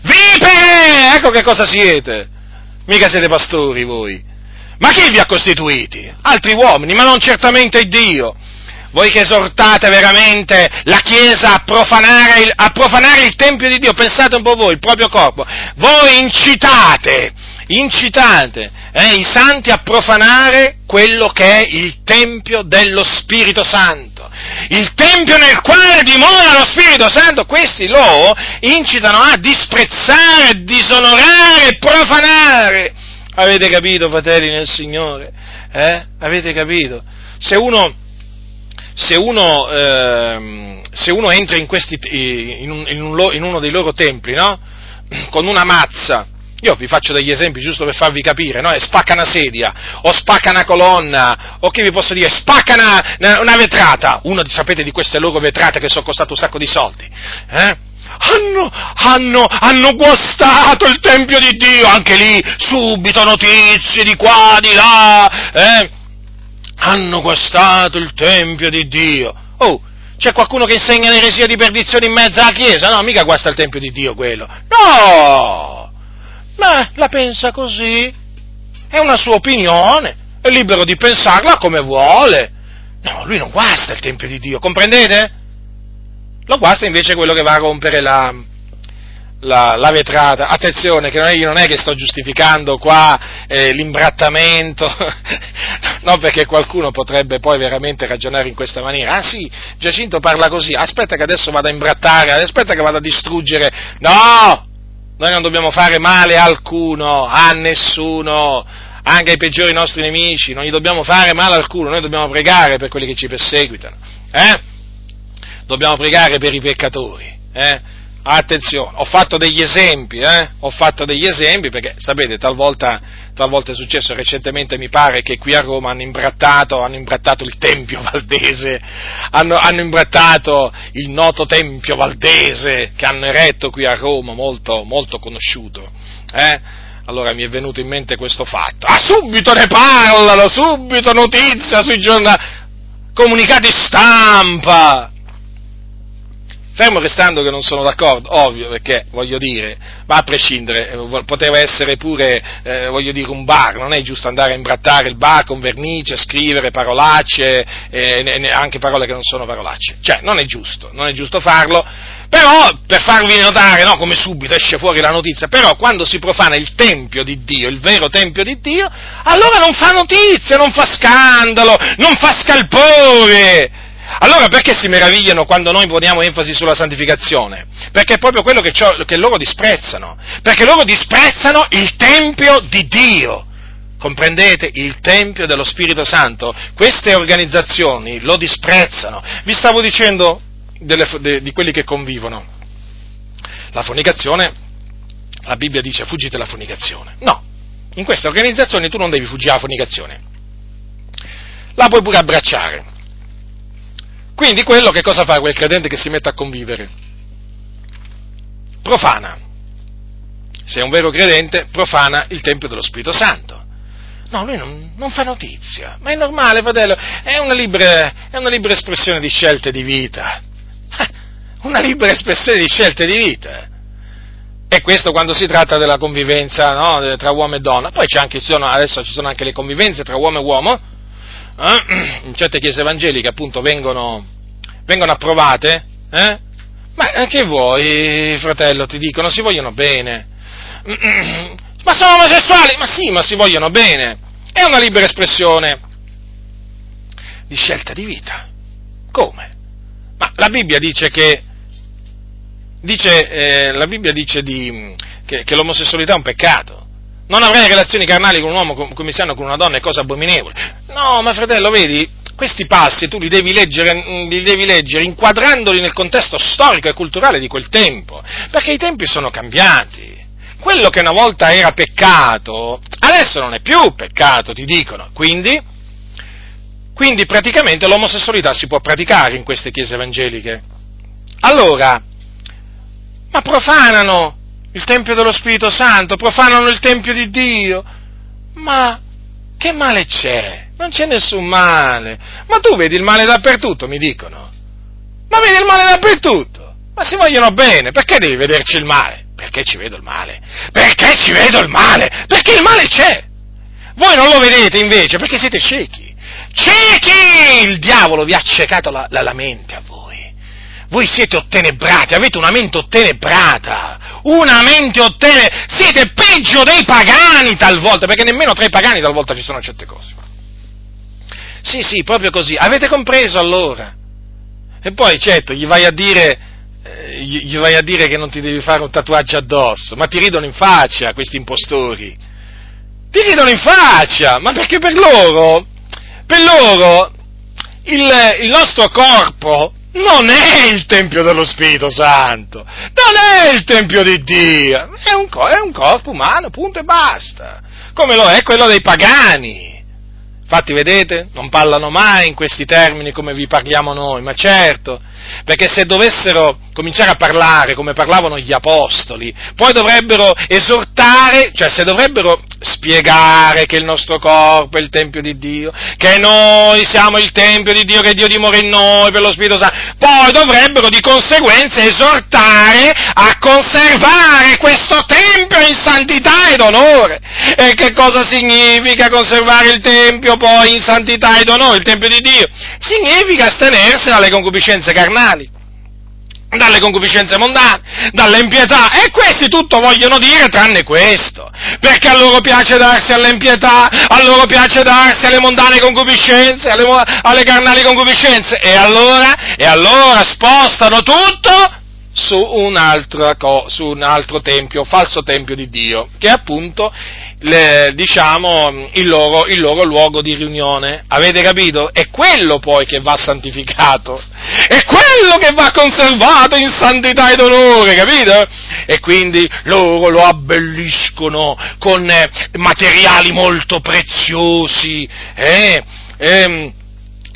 Vipere! Ecco che cosa siete. Mica siete pastori voi. Ma chi vi ha costituiti? Altri uomini, ma non certamente Dio voi che esortate veramente la Chiesa a profanare, il, a profanare il Tempio di Dio, pensate un po' voi, il proprio corpo, voi incitate, incitate eh, i santi a profanare quello che è il Tempio dello Spirito Santo, il Tempio nel quale dimora lo Spirito Santo, questi lo incitano a disprezzare, disonorare, profanare. Avete capito, fratelli nel Signore? Eh? Avete capito? Se uno se uno, eh, se uno entra in, questi, in, un, in, un, in, uno dei loro templi, no? Con una mazza, io vi faccio degli esempi giusto per farvi capire, no? Spacca una sedia, o spacca una colonna, o che vi posso dire, spacca una, una vetrata, una, sapete, di queste loro vetrate che sono costate un sacco di soldi, eh? Hanno, hanno, hanno guastato il Tempio di Dio, anche lì, subito notizie di qua, di là, eh? Hanno guastato il Tempio di Dio. Oh, c'è qualcuno che insegna l'eresia di perdizione in mezzo alla Chiesa? No, mica guasta il Tempio di Dio quello. No! Ma la pensa così? È una sua opinione, è libero di pensarla come vuole. No, lui non guasta il Tempio di Dio, comprendete? Lo guasta invece quello che va a rompere la, la, la, vetrata. Attenzione, che io non è che sto giustificando qua eh, l'imbrattamento, <laughs> no perché qualcuno potrebbe poi veramente ragionare in questa maniera. Ah sì, Giacinto parla così, aspetta che adesso vado a imbrattare, aspetta che vado a distruggere. No! Noi non dobbiamo fare male a alcuno, a nessuno, anche ai peggiori nostri nemici, non gli dobbiamo fare male a alcuno, noi dobbiamo pregare per quelli che ci perseguitano. Eh? Dobbiamo pregare per i peccatori. Eh? Attenzione, ho fatto degli esempi, eh? Ho fatto degli esempi perché, sapete, talvolta, talvolta, è successo, recentemente mi pare che qui a Roma hanno imbrattato, hanno imbrattato il Tempio Valdese, hanno, hanno, imbrattato il noto Tempio Valdese che hanno eretto qui a Roma, molto, molto conosciuto, eh? Allora mi è venuto in mente questo fatto. Ah, subito ne parlano, subito notizia sui giornali, comunicati stampa, Fermo restando che non sono d'accordo, ovvio, perché voglio dire, ma a prescindere, eh, poteva essere pure, eh, voglio dire, un bar, non è giusto andare a imbrattare il bar con vernice, scrivere parolacce, eh, anche parole che non sono parolacce. Cioè, non è giusto, non è giusto farlo, però per farvi notare, no, come subito esce fuori la notizia, però quando si profana il Tempio di Dio, il vero Tempio di Dio, allora non fa notizia, non fa scandalo, non fa scalpore allora perché si meravigliano quando noi poniamo enfasi sulla santificazione? Perché è proprio quello che, che loro disprezzano, perché loro disprezzano il Tempio di Dio. Comprendete? Il Tempio dello Spirito Santo. Queste organizzazioni lo disprezzano. Vi stavo dicendo delle, de, di quelli che convivono. La fornicazione, la Bibbia dice fuggite la fornicazione. No, in queste organizzazioni tu non devi fuggire la fornicazione. La puoi pure abbracciare quindi quello che cosa fa quel credente che si mette a convivere? Profana. Se è un vero credente, profana il Tempio dello Spirito Santo. No, lui non, non fa notizia, ma è normale, fratello, è una, libera, è una libera espressione di scelte di vita. <laughs> Una libera espressione di scelte di vita. E questo quando si tratta della convivenza no, tra uomo e donna. Poi anche, adesso ci sono anche le convivenze tra uomo e uomo. Eh? <clears throat> In certe chiese evangeliche appunto vengono, vengono approvate. Eh? Ma che vuoi, fratello, ti dicono, si vogliono bene. <clears throat> Ma sono omosessuali? Ma sì, ma si vogliono bene. È una libera espressione di scelta di vita. Come? Ma la Bibbia dice che dice, eh, la Bibbia dice di, che, che, l'omosessualità è un peccato. Non avrai relazioni carnali con un uomo come si hanno con una donna è cosa abominevole. No, ma fratello, vedi, questi passi tu li devi, leggere, li devi leggere inquadrandoli nel contesto storico e culturale di quel tempo, perché i tempi sono cambiati. Quello che una volta era peccato, adesso non è più peccato, ti dicono. Quindi, quindi praticamente l'omosessualità si può praticare in queste chiese evangeliche. Allora, ma profanano il Tempio dello Spirito Santo, profanano il Tempio di Dio. Ma che male c'è? Non c'è nessun male. Ma tu vedi il male dappertutto, mi dicono. Ma vedi il male dappertutto. Ma si vogliono bene, perché devi vederci il male? Perché ci vedo il male? Perché ci vedo il male? Perché il male c'è. Voi non lo vedete invece perché siete ciechi. Ciechi! Il diavolo vi ha ciecato la, la, la mente a voi voi siete ottenebrati, avete una mente ottenebrata, una mente ottenebrata, siete peggio dei pagani talvolta, perché nemmeno tra i pagani talvolta ci sono certe cose. Sì, sì, proprio così, avete compreso allora? E poi certo, gli vai a dire, eh, gli vai a dire che non ti devi fare un tatuaggio addosso, ma ti ridono in faccia questi impostori. Ti ridono in faccia, ma perché per loro, per loro, il, il nostro corpo non è il Tempio dello Spirito Santo, non è il Tempio di Dio, è un, è un corpo umano, punto e basta, come lo è quello dei pagani. Infatti, vedete, non parlano mai in questi termini come vi parliamo noi, ma certo, perché se dovessero cominciare a parlare come parlavano gli apostoli, poi dovrebbero esortare, cioè se dovrebbero spiegare che il nostro corpo è il Tempio di Dio, che noi siamo il Tempio di Dio, che Dio dimora in noi per lo Spirito Santo, poi dovrebbero di conseguenza esortare a conservare questo Tempio in santità ed onore. E che cosa significa conservare il Tempio poi in santità ed onore, il Tempio di Dio? Significa astenersi dalle concupiscenze carnali dalle concupiscenze mondane, dall'impietà, e questi tutto vogliono dire tranne questo, perché a loro piace darsi all'impietà, a loro piace darsi alle mondane concupiscenze, alle, alle carnali concupiscenze, e allora, e allora spostano tutto su un, altro, su un altro tempio, falso tempio di Dio, che è appunto le, diciamo, il loro, il loro, luogo di riunione. Avete capito? È quello poi che va santificato, è quello che va conservato in santità ed onore, capito? E quindi loro lo abbelliscono con eh, materiali molto preziosi, eh? Ehm,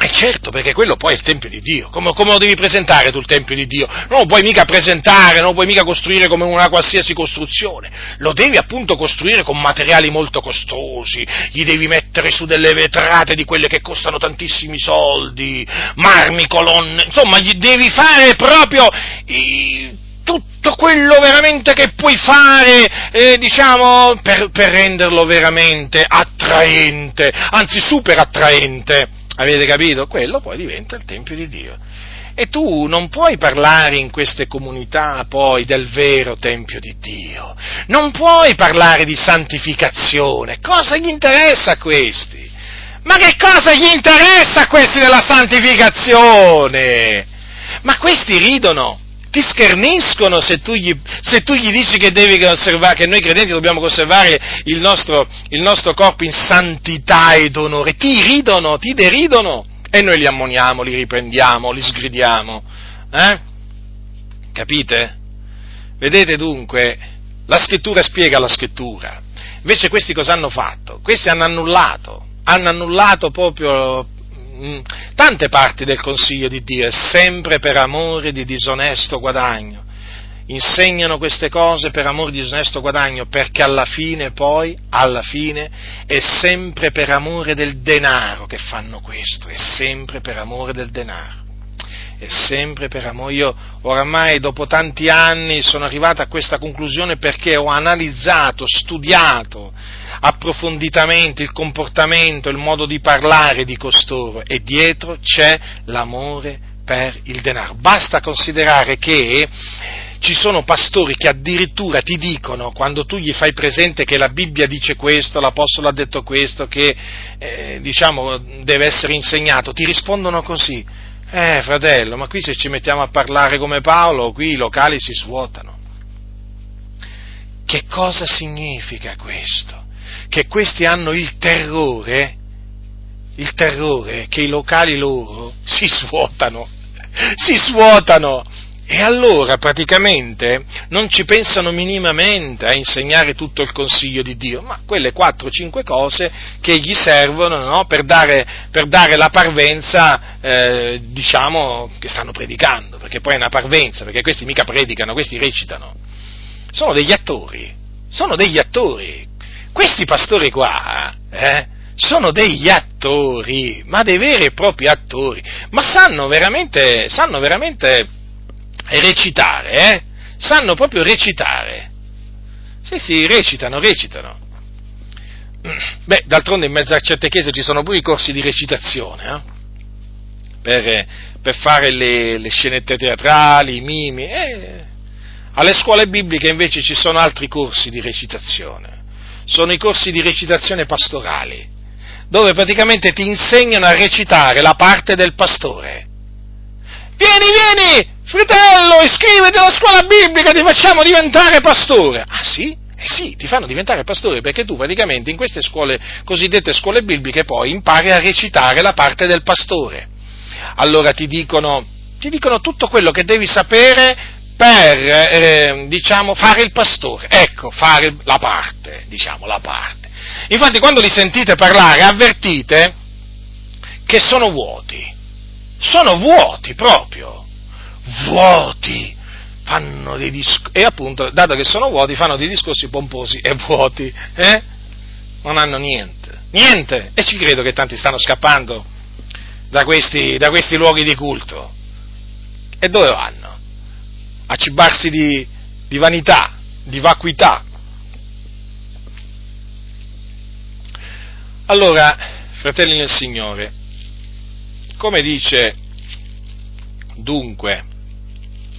e certo, perché quello poi è il Tempio di Dio. Come, come, lo devi presentare tu il Tempio di Dio? Non lo puoi mica presentare, non lo puoi mica costruire come una qualsiasi costruzione. Lo devi appunto costruire con materiali molto costosi. Gli devi mettere su delle vetrate di quelle che costano tantissimi soldi, marmi, colonne. Insomma, gli devi fare proprio... I, tutto quello veramente che puoi fare, eh, diciamo, per, per renderlo veramente attraente, anzi super attraente Avete capito? Quello poi diventa il Tempio di Dio. E tu non puoi parlare in queste comunità poi del vero Tempio di Dio, non puoi parlare di santificazione, cosa gli interessa a questi? Ma che cosa gli interessa a questi della santificazione? Ma questi ridono, ti scherniscono se tu gli, se tu gli dici che, che, noi credenti dobbiamo conservare il nostro, il nostro corpo in santità ed onore, ti ridono, ti deridono e noi li ammoniamo, li riprendiamo, li sgridiamo. Eh? Capite? Vedete dunque, la scrittura spiega la scrittura. Invece questi cosa hanno fatto? Questi hanno annullato, hanno annullato proprio Mm, tante parti del consiglio di Dio, è sempre per amore di disonesto guadagno. Insegnano queste cose per amore di disonesto guadagno perché alla fine poi, alla fine, è sempre per amore del denaro che fanno questo, è sempre per amore del denaro. È sempre per amore. Io oramai dopo tanti anni sono arrivato a questa conclusione perché ho analizzato, studiato approfonditamente il comportamento, il modo di parlare di costoro e dietro c'è l'amore per il denaro. Basta considerare che ci sono pastori che addirittura ti dicono, quando tu gli fai presente che la Bibbia dice questo, l'Apostolo ha detto questo, che eh, diciamo deve essere insegnato, ti rispondono così. Eh, fratello, ma qui se ci mettiamo a parlare come Paolo, qui i locali si svuotano. Che cosa significa questo? Che questi hanno il terrore, il terrore che i locali loro si svuotano, <laughs> si svuotano e allora praticamente non ci pensano minimamente a insegnare tutto il consiglio di Dio, ma quelle 4-5 cose che gli servono no, per, dare, per, dare, la parvenza, eh, diciamo, che stanno predicando, perché poi è una parvenza, perché questi mica predicano, questi recitano. Sono degli attori, sono degli attori. Questi pastori qua, eh, sono degli attori, ma dei veri e propri attori, ma sanno veramente, sanno veramente recitare, eh? Sanno proprio recitare. Sì, sì, recitano, recitano. Beh, d'altronde in mezzo a certe chiese ci sono pure i corsi di recitazione, eh? per, per, fare le, le, scenette teatrali, i mimi. Eh. Alle scuole bibliche invece ci sono altri corsi di recitazione. Sono i corsi di recitazione pastorali, dove praticamente ti insegnano a recitare la parte del pastore. Vieni, vieni, fratello, iscriviti alla scuola biblica, ti facciamo diventare pastore. Ah sì? Eh sì, ti fanno diventare pastore perché tu praticamente in queste scuole, cosiddette scuole bibliche, poi impari a recitare la parte del pastore. Allora ti dicono, ti dicono tutto quello che devi sapere per, eh, diciamo, fare il pastore. Ecco, fare la parte, diciamo, la parte. Infatti quando li sentite parlare avvertite che sono vuoti. Sono vuoti proprio vuoti, discorsi, e appunto, dato che sono vuoti, fanno dei discorsi pomposi e vuoti, eh? Non hanno niente, niente, e ci credo che tanti stanno scappando da questi, da questi luoghi di culto. E dove vanno? A cibarsi di, di vanità, di vacuità. Allora, fratelli nel Signore, come dice dunque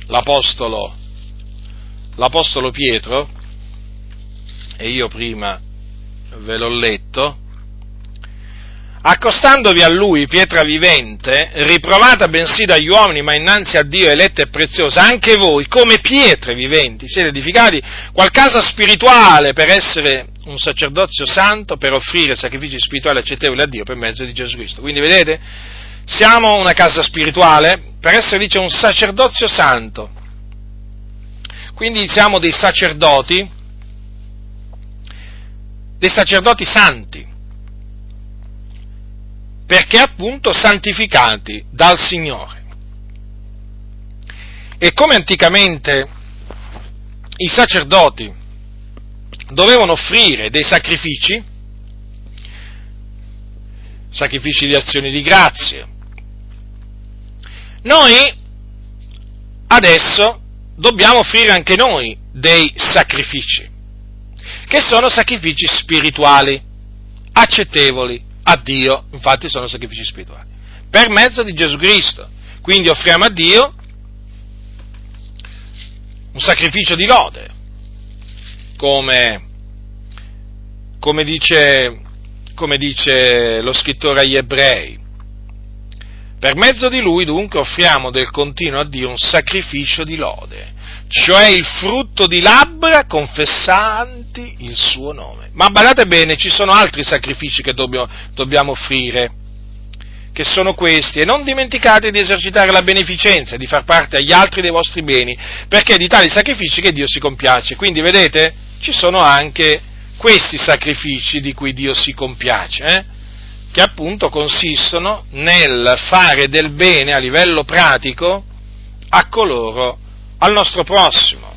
l'Apostolo, l'Apostolo Pietro, e io prima ve l'ho letto, accostandovi a lui, pietra vivente, riprovata bensì dagli uomini, ma innanzi a Dio eletta e preziosa, anche voi, come pietre viventi, siete edificati qual casa spirituale per essere un sacerdozio santo, per offrire sacrifici spirituali accettevoli a Dio per mezzo di Gesù Cristo. Quindi vedete, siamo una casa spirituale per essere, dice, un sacerdozio santo. Quindi siamo dei sacerdoti, dei sacerdoti santi, perché appunto santificati dal Signore. E come anticamente i sacerdoti dovevano offrire dei sacrifici, sacrifici di azioni di grazia, noi adesso dobbiamo offrire anche noi dei sacrifici, che sono sacrifici spirituali, accettevoli a Dio, infatti sono sacrifici spirituali, per mezzo di Gesù Cristo. Quindi offriamo a Dio un sacrificio di lode, come, come, dice, come dice lo scrittore agli ebrei. Per mezzo di lui dunque offriamo del continuo a Dio un sacrificio di lode, cioè il frutto di labbra confessanti il suo nome. Ma badate bene, ci sono altri sacrifici che dobbiamo, dobbiamo offrire, che sono questi, e non dimenticate di esercitare la beneficenza, di far parte agli altri dei vostri beni, perché è di tali sacrifici che Dio si compiace. Quindi vedete, ci sono anche questi sacrifici di cui Dio si compiace. Eh? Che appunto consistono nel fare del bene a livello pratico a coloro, al nostro prossimo,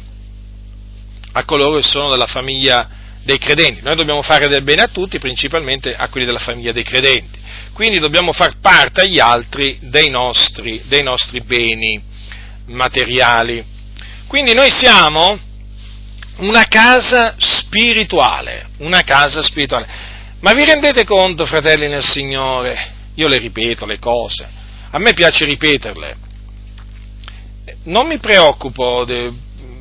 a coloro che sono della famiglia dei credenti. Noi dobbiamo fare del bene a tutti, principalmente a quelli della famiglia dei credenti. quindi dobbiamo far parte agli altri dei nostri, dei nostri beni materiali. Quindi noi siamo una casa spirituale, una casa spirituale. Ma vi rendete conto, fratelli nel Signore? Io le ripeto le cose, a me piace ripeterle. Non mi preoccupo, de,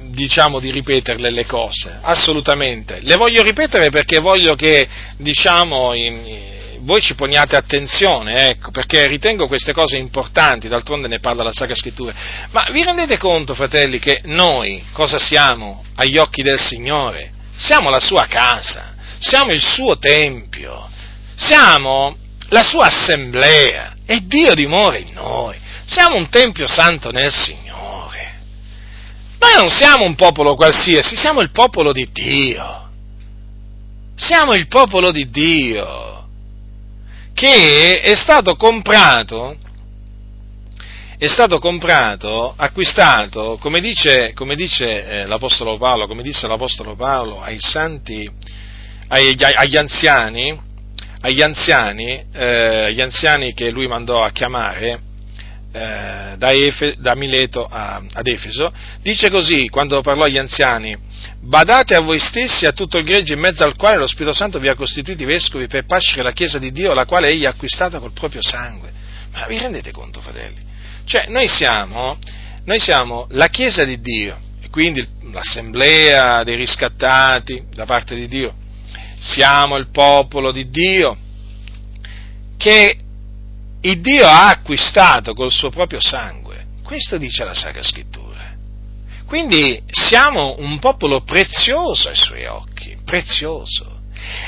diciamo, di ripeterle le cose, assolutamente. Le voglio ripetere perché voglio che, diciamo, in, voi ci poniate attenzione, ecco, perché ritengo queste cose importanti, d'altronde ne parla la Sacra Scrittura. Ma vi rendete conto, fratelli, che noi cosa siamo agli occhi del Signore? Siamo la sua casa, siamo il suo tempio, siamo la sua assemblea e Dio dimora in noi. Siamo un tempio santo nel Signore. Noi non siamo un popolo qualsiasi, siamo il popolo di Dio. Siamo il popolo di Dio che è stato comprato, è stato comprato, acquistato, come dice, come dice eh, l'Apostolo Paolo, come disse l'Apostolo Paolo ai santi, ai, agli anziani, agli anziani, eh, agli anziani che lui mandò a chiamare eh, da, Efe, da, Mileto a, ad Efeso, dice così quando parlò agli anziani, badate a voi stessi e a tutto il gregge in mezzo al quale lo Spirito Santo vi ha costituiti vescovi per pascere la Chiesa di Dio, la quale egli ha acquistata col proprio sangue. Ma vi rendete conto, fratelli? Cioè, noi siamo, noi siamo la Chiesa di Dio, e quindi l'assemblea dei riscattati da parte di Dio, siamo il popolo di Dio che il Dio ha acquistato col suo proprio sangue. Questo dice la Sacra Scrittura. Quindi siamo un popolo prezioso ai suoi occhi, prezioso.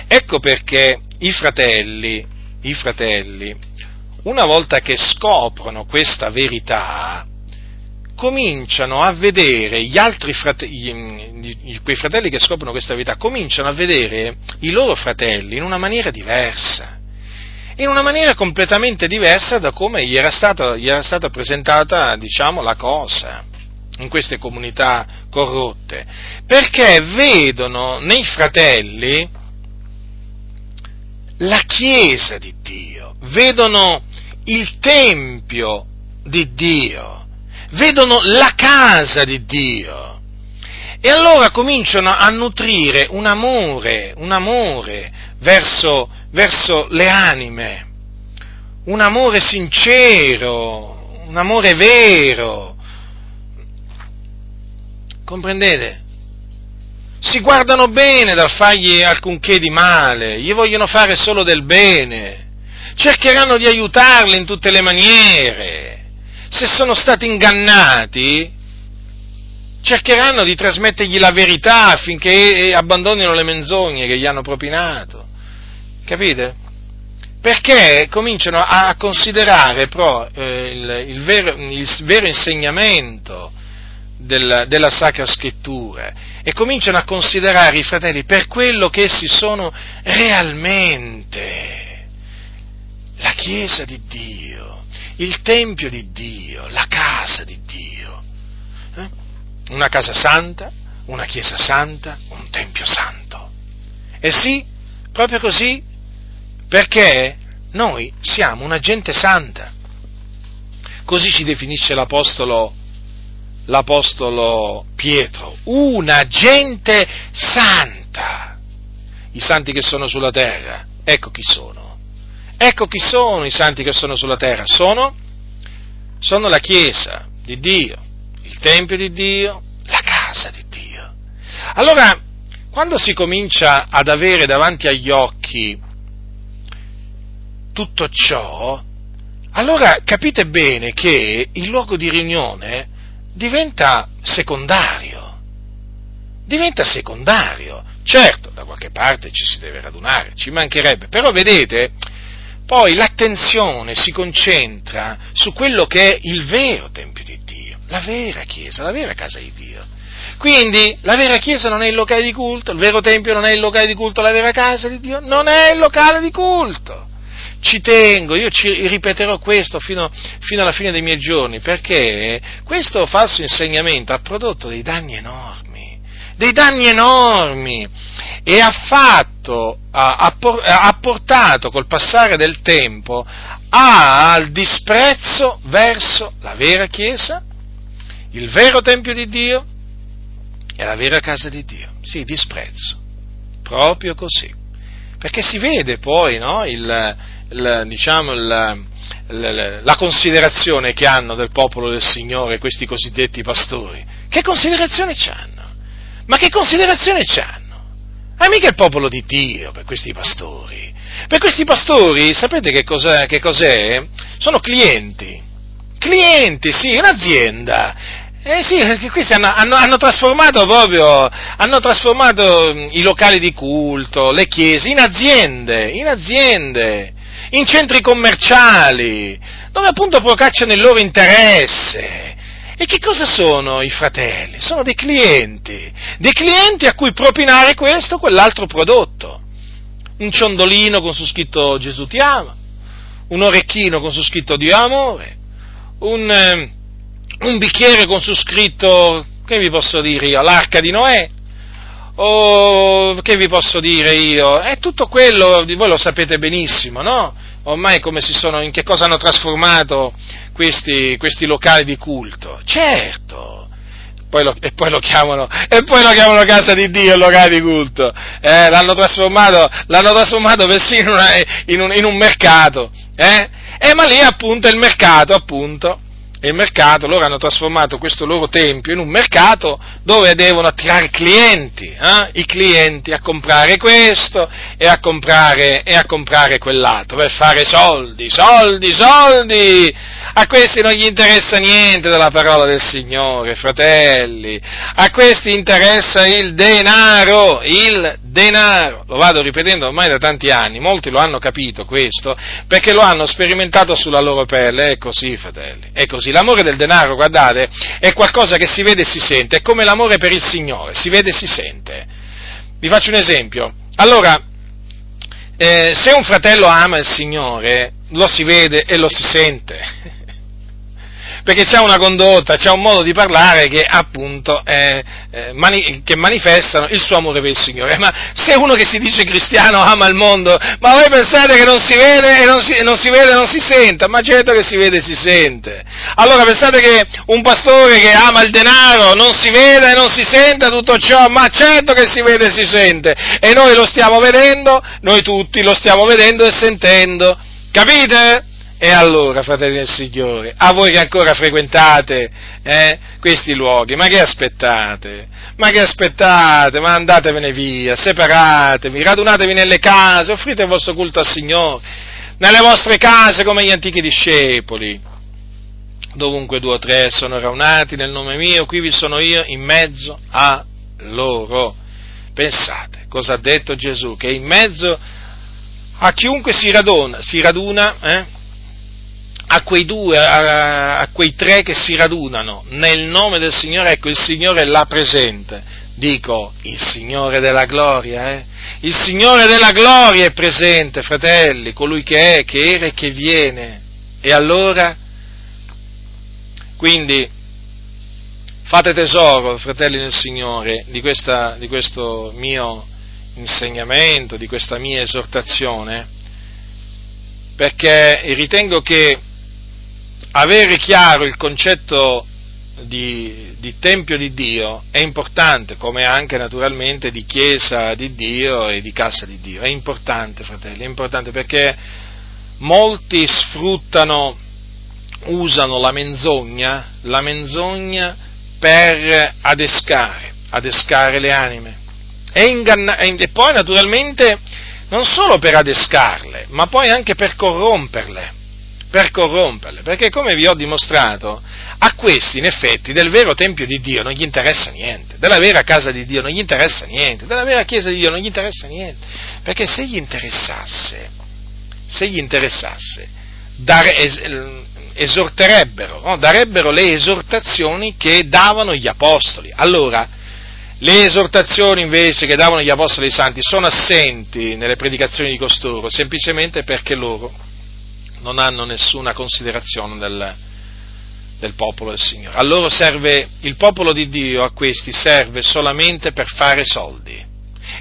Ecco perché i fratelli, i fratelli, una volta che scoprono questa verità, cominciano a vedere gli altri fratelli, quei fratelli che scoprono questa verità, cominciano a vedere i loro fratelli in una maniera diversa. In una maniera completamente diversa da come gli era stata, gli era stata presentata, diciamo, la cosa in queste comunità corrotte, perché vedono nei fratelli la Chiesa di Dio, vedono il Tempio di Dio, vedono la casa di Dio. E allora cominciano a nutrire un amore, un amore verso, verso le anime, un amore sincero, un amore vero. Comprendete? Si guardano bene dal fargli alcunché di male, gli vogliono fare solo del bene, cercheranno di aiutarli in tutte le maniere. Se sono stati ingannati, cercheranno di trasmettergli la verità affinché abbandonino le menzogne che gli hanno propinato. Capite? Perché cominciano a considerare però eh, il, il, vero, il, vero, insegnamento del, della Sacra Scrittura e cominciano a considerare i fratelli per quello che essi sono realmente. La Chiesa di Dio, il Tempio di Dio, la casa di Dio. Eh? Una casa santa, una Chiesa santa, un Tempio santo. E sì, proprio così perché noi siamo una gente santa. Così ci definisce l'apostolo, l'apostolo Pietro, una gente santa. I santi che sono sulla terra, ecco chi sono. Ecco chi sono i santi che sono sulla terra. Sono, sono la Chiesa di Dio, il Tempio di Dio, la casa di Dio. Allora, quando si comincia ad avere davanti agli occhi tutto ciò, allora capite bene che il luogo di riunione diventa secondario. Diventa secondario. Certo, da qualche parte ci si deve radunare, ci mancherebbe, però vedete, poi l'attenzione si concentra su quello che è il vero Tempio di Dio, la vera Chiesa, la vera casa di Dio. Quindi la vera Chiesa non è il locale di culto, il vero Tempio non è il locale di culto, la vera casa di Dio non è il locale di culto ci tengo, io ci ripeterò questo fino, fino, alla fine dei miei giorni, perché questo falso insegnamento ha prodotto dei danni enormi, dei danni enormi e ha fatto, ha, ha portato col passare del tempo al disprezzo verso la vera Chiesa, il vero Tempio di Dio e la vera casa di Dio. Sì, disprezzo, proprio così. Perché si vede poi no, il, il, diciamo, il, la considerazione che hanno del popolo del Signore questi cosiddetti pastori. Che considerazione hanno? Ma che considerazione hanno? Ma mica il popolo di Dio per questi pastori. Per questi pastori, sapete che cos'è? Che cos'è? Sono clienti. Clienti, sì, un'azienda. Eh sì, questi hanno, hanno, hanno, trasformato proprio, hanno trasformato i locali di culto, le chiese, in aziende, in aziende, in centri commerciali, dove appunto procacciano il loro interesse. E che cosa sono i fratelli? Sono dei clienti, dei clienti a cui propinare questo o quell'altro prodotto. Un ciondolino con su scritto Gesù ti ama, un orecchino con su scritto Dio amore, un, eh, un bicchiere con su scritto, che vi posso dire io, l'arca di Noè, o che vi posso dire io? È tutto quello, voi lo sapete benissimo, no? Ormai come si sono, in che cosa hanno trasformato questi, questi locali di culto? Certo! Poi lo, e, poi lo chiamano, e poi lo chiamano casa di Dio il locale di culto. Eh, l'hanno trasformato, l'hanno trasformato persino in, una, in, un, in un mercato. Eh? eh, ma lì appunto è il mercato, appunto e il mercato, loro hanno trasformato questo loro tempio in un mercato dove devono attirare clienti, eh? i clienti a comprare questo e a comprare, e a comprare quell'altro, per fare soldi, soldi, soldi! A questi non gli interessa niente della parola del Signore, fratelli, a questi interessa il denaro, il denaro. Lo vado ripetendo ormai da tanti anni, molti lo hanno capito questo, perché lo hanno sperimentato sulla loro pelle, è così, fratelli, è così. L'amore del denaro, guardate, è qualcosa che si vede e si sente, è come l'amore per il Signore, si vede e si sente. Vi faccio un esempio. Allora, eh, se un fratello ama il Signore, lo si vede e lo si sente perché c'è una condotta, c'è un modo di parlare che appunto eh, eh, mani- che manifestano il suo amore per il Signore. Ma se uno che si dice cristiano ama il mondo, ma voi pensate che non si vede e non si, non si vede e non si sente? Ma certo che si vede e si sente. Allora pensate che un pastore che ama il denaro non si vede e non si sente tutto ciò? Ma certo che si vede e si sente. E noi lo stiamo vedendo, noi tutti lo stiamo vedendo e sentendo. Capite? E allora, fratelli del Signore, a voi che ancora frequentate eh, questi luoghi, ma che aspettate? Ma che aspettate? Ma andatevene via, separatevi, radunatevi nelle case, offrite il vostro culto al Signore, nelle vostre case come gli antichi discepoli. Dovunque due o tre sono raunati nel nome mio, qui vi sono io in mezzo a loro. Pensate, cosa ha detto Gesù? Che in mezzo a chiunque si raduna, si raduna eh, a quei due, a, a, quei tre che si radunano nel nome del Signore, ecco il Signore è là presente. Dico, il Signore della gloria, eh? Il Signore della gloria è presente, fratelli, colui che è, che era e che viene. E allora, quindi, fate tesoro, fratelli del Signore, di, questa, di questo mio insegnamento, di questa mia esortazione, perché ritengo che avere chiaro il concetto di, di, Tempio di Dio è importante, come anche naturalmente di Chiesa di Dio e di Casa di Dio. È importante, fratelli, è importante perché molti sfruttano, usano la menzogna, la menzogna per adescare, adescare le anime. E, inganna- e poi naturalmente non solo per adescarle, ma poi anche per corromperle per corromperle, perché come vi ho dimostrato, a questi in effetti del vero Tempio di Dio non gli interessa niente, della vera casa di Dio non gli interessa niente, della vera Chiesa di Dio non gli interessa niente, perché se gli interessasse, se gli interessasse, dare, es, esorterebbero, no? darebbero le esortazioni che davano gli apostoli. Allora, le esortazioni invece che davano gli apostoli santi sono assenti nelle predicazioni di costoro, semplicemente perché loro non hanno nessuna considerazione del, del popolo del Signore. A loro serve, il popolo di Dio a questi serve solamente per fare soldi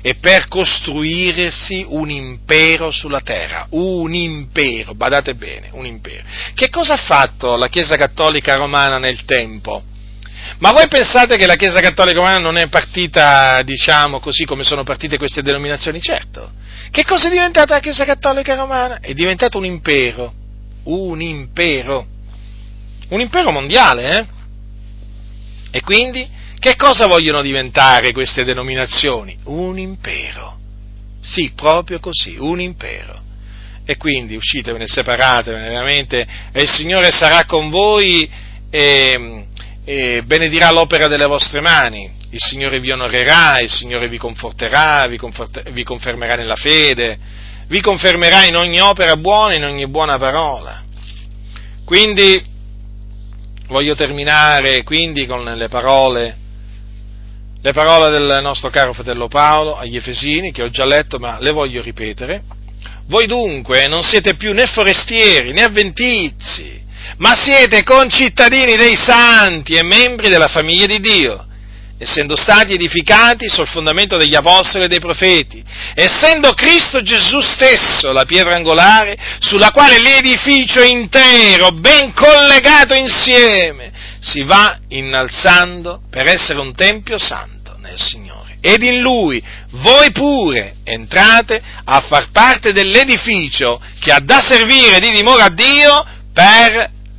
e per costruirsi un impero sulla terra, un impero, badate bene, un impero. Che cosa ha fatto la Chiesa Cattolica Romana nel tempo? Ma voi pensate che la Chiesa Cattolica Romana non è partita, diciamo così, come sono partite queste denominazioni? Certo. Che cosa è diventata la Chiesa Cattolica Romana? È diventato un impero, un impero un impero mondiale, eh? E quindi che cosa vogliono diventare queste denominazioni? Un impero. Sì, proprio così, un impero. E quindi uscitevene, separatevene veramente, e il Signore sarà con voi e, e benedirà l'opera delle vostre mani. Il Signore vi onorerà, il Signore vi conforterà, vi, confort- vi confermerà nella fede, vi confermerà in ogni opera buona, in ogni buona parola. Quindi voglio terminare quindi con le parole, le parole del nostro caro fratello Paolo agli Efesini, che ho già letto, ma le voglio ripetere. Voi dunque non siete più né forestieri né avventizi, ma siete concittadini dei santi e membri della famiglia di Dio essendo stati edificati sul fondamento degli apostoli e dei profeti, essendo Cristo Gesù stesso la pietra angolare sulla quale l'edificio intero, ben collegato insieme, si va innalzando per essere un tempio santo nel Signore. Ed in Lui voi pure entrate a far parte dell'edificio che ha da servire di dimora a Dio per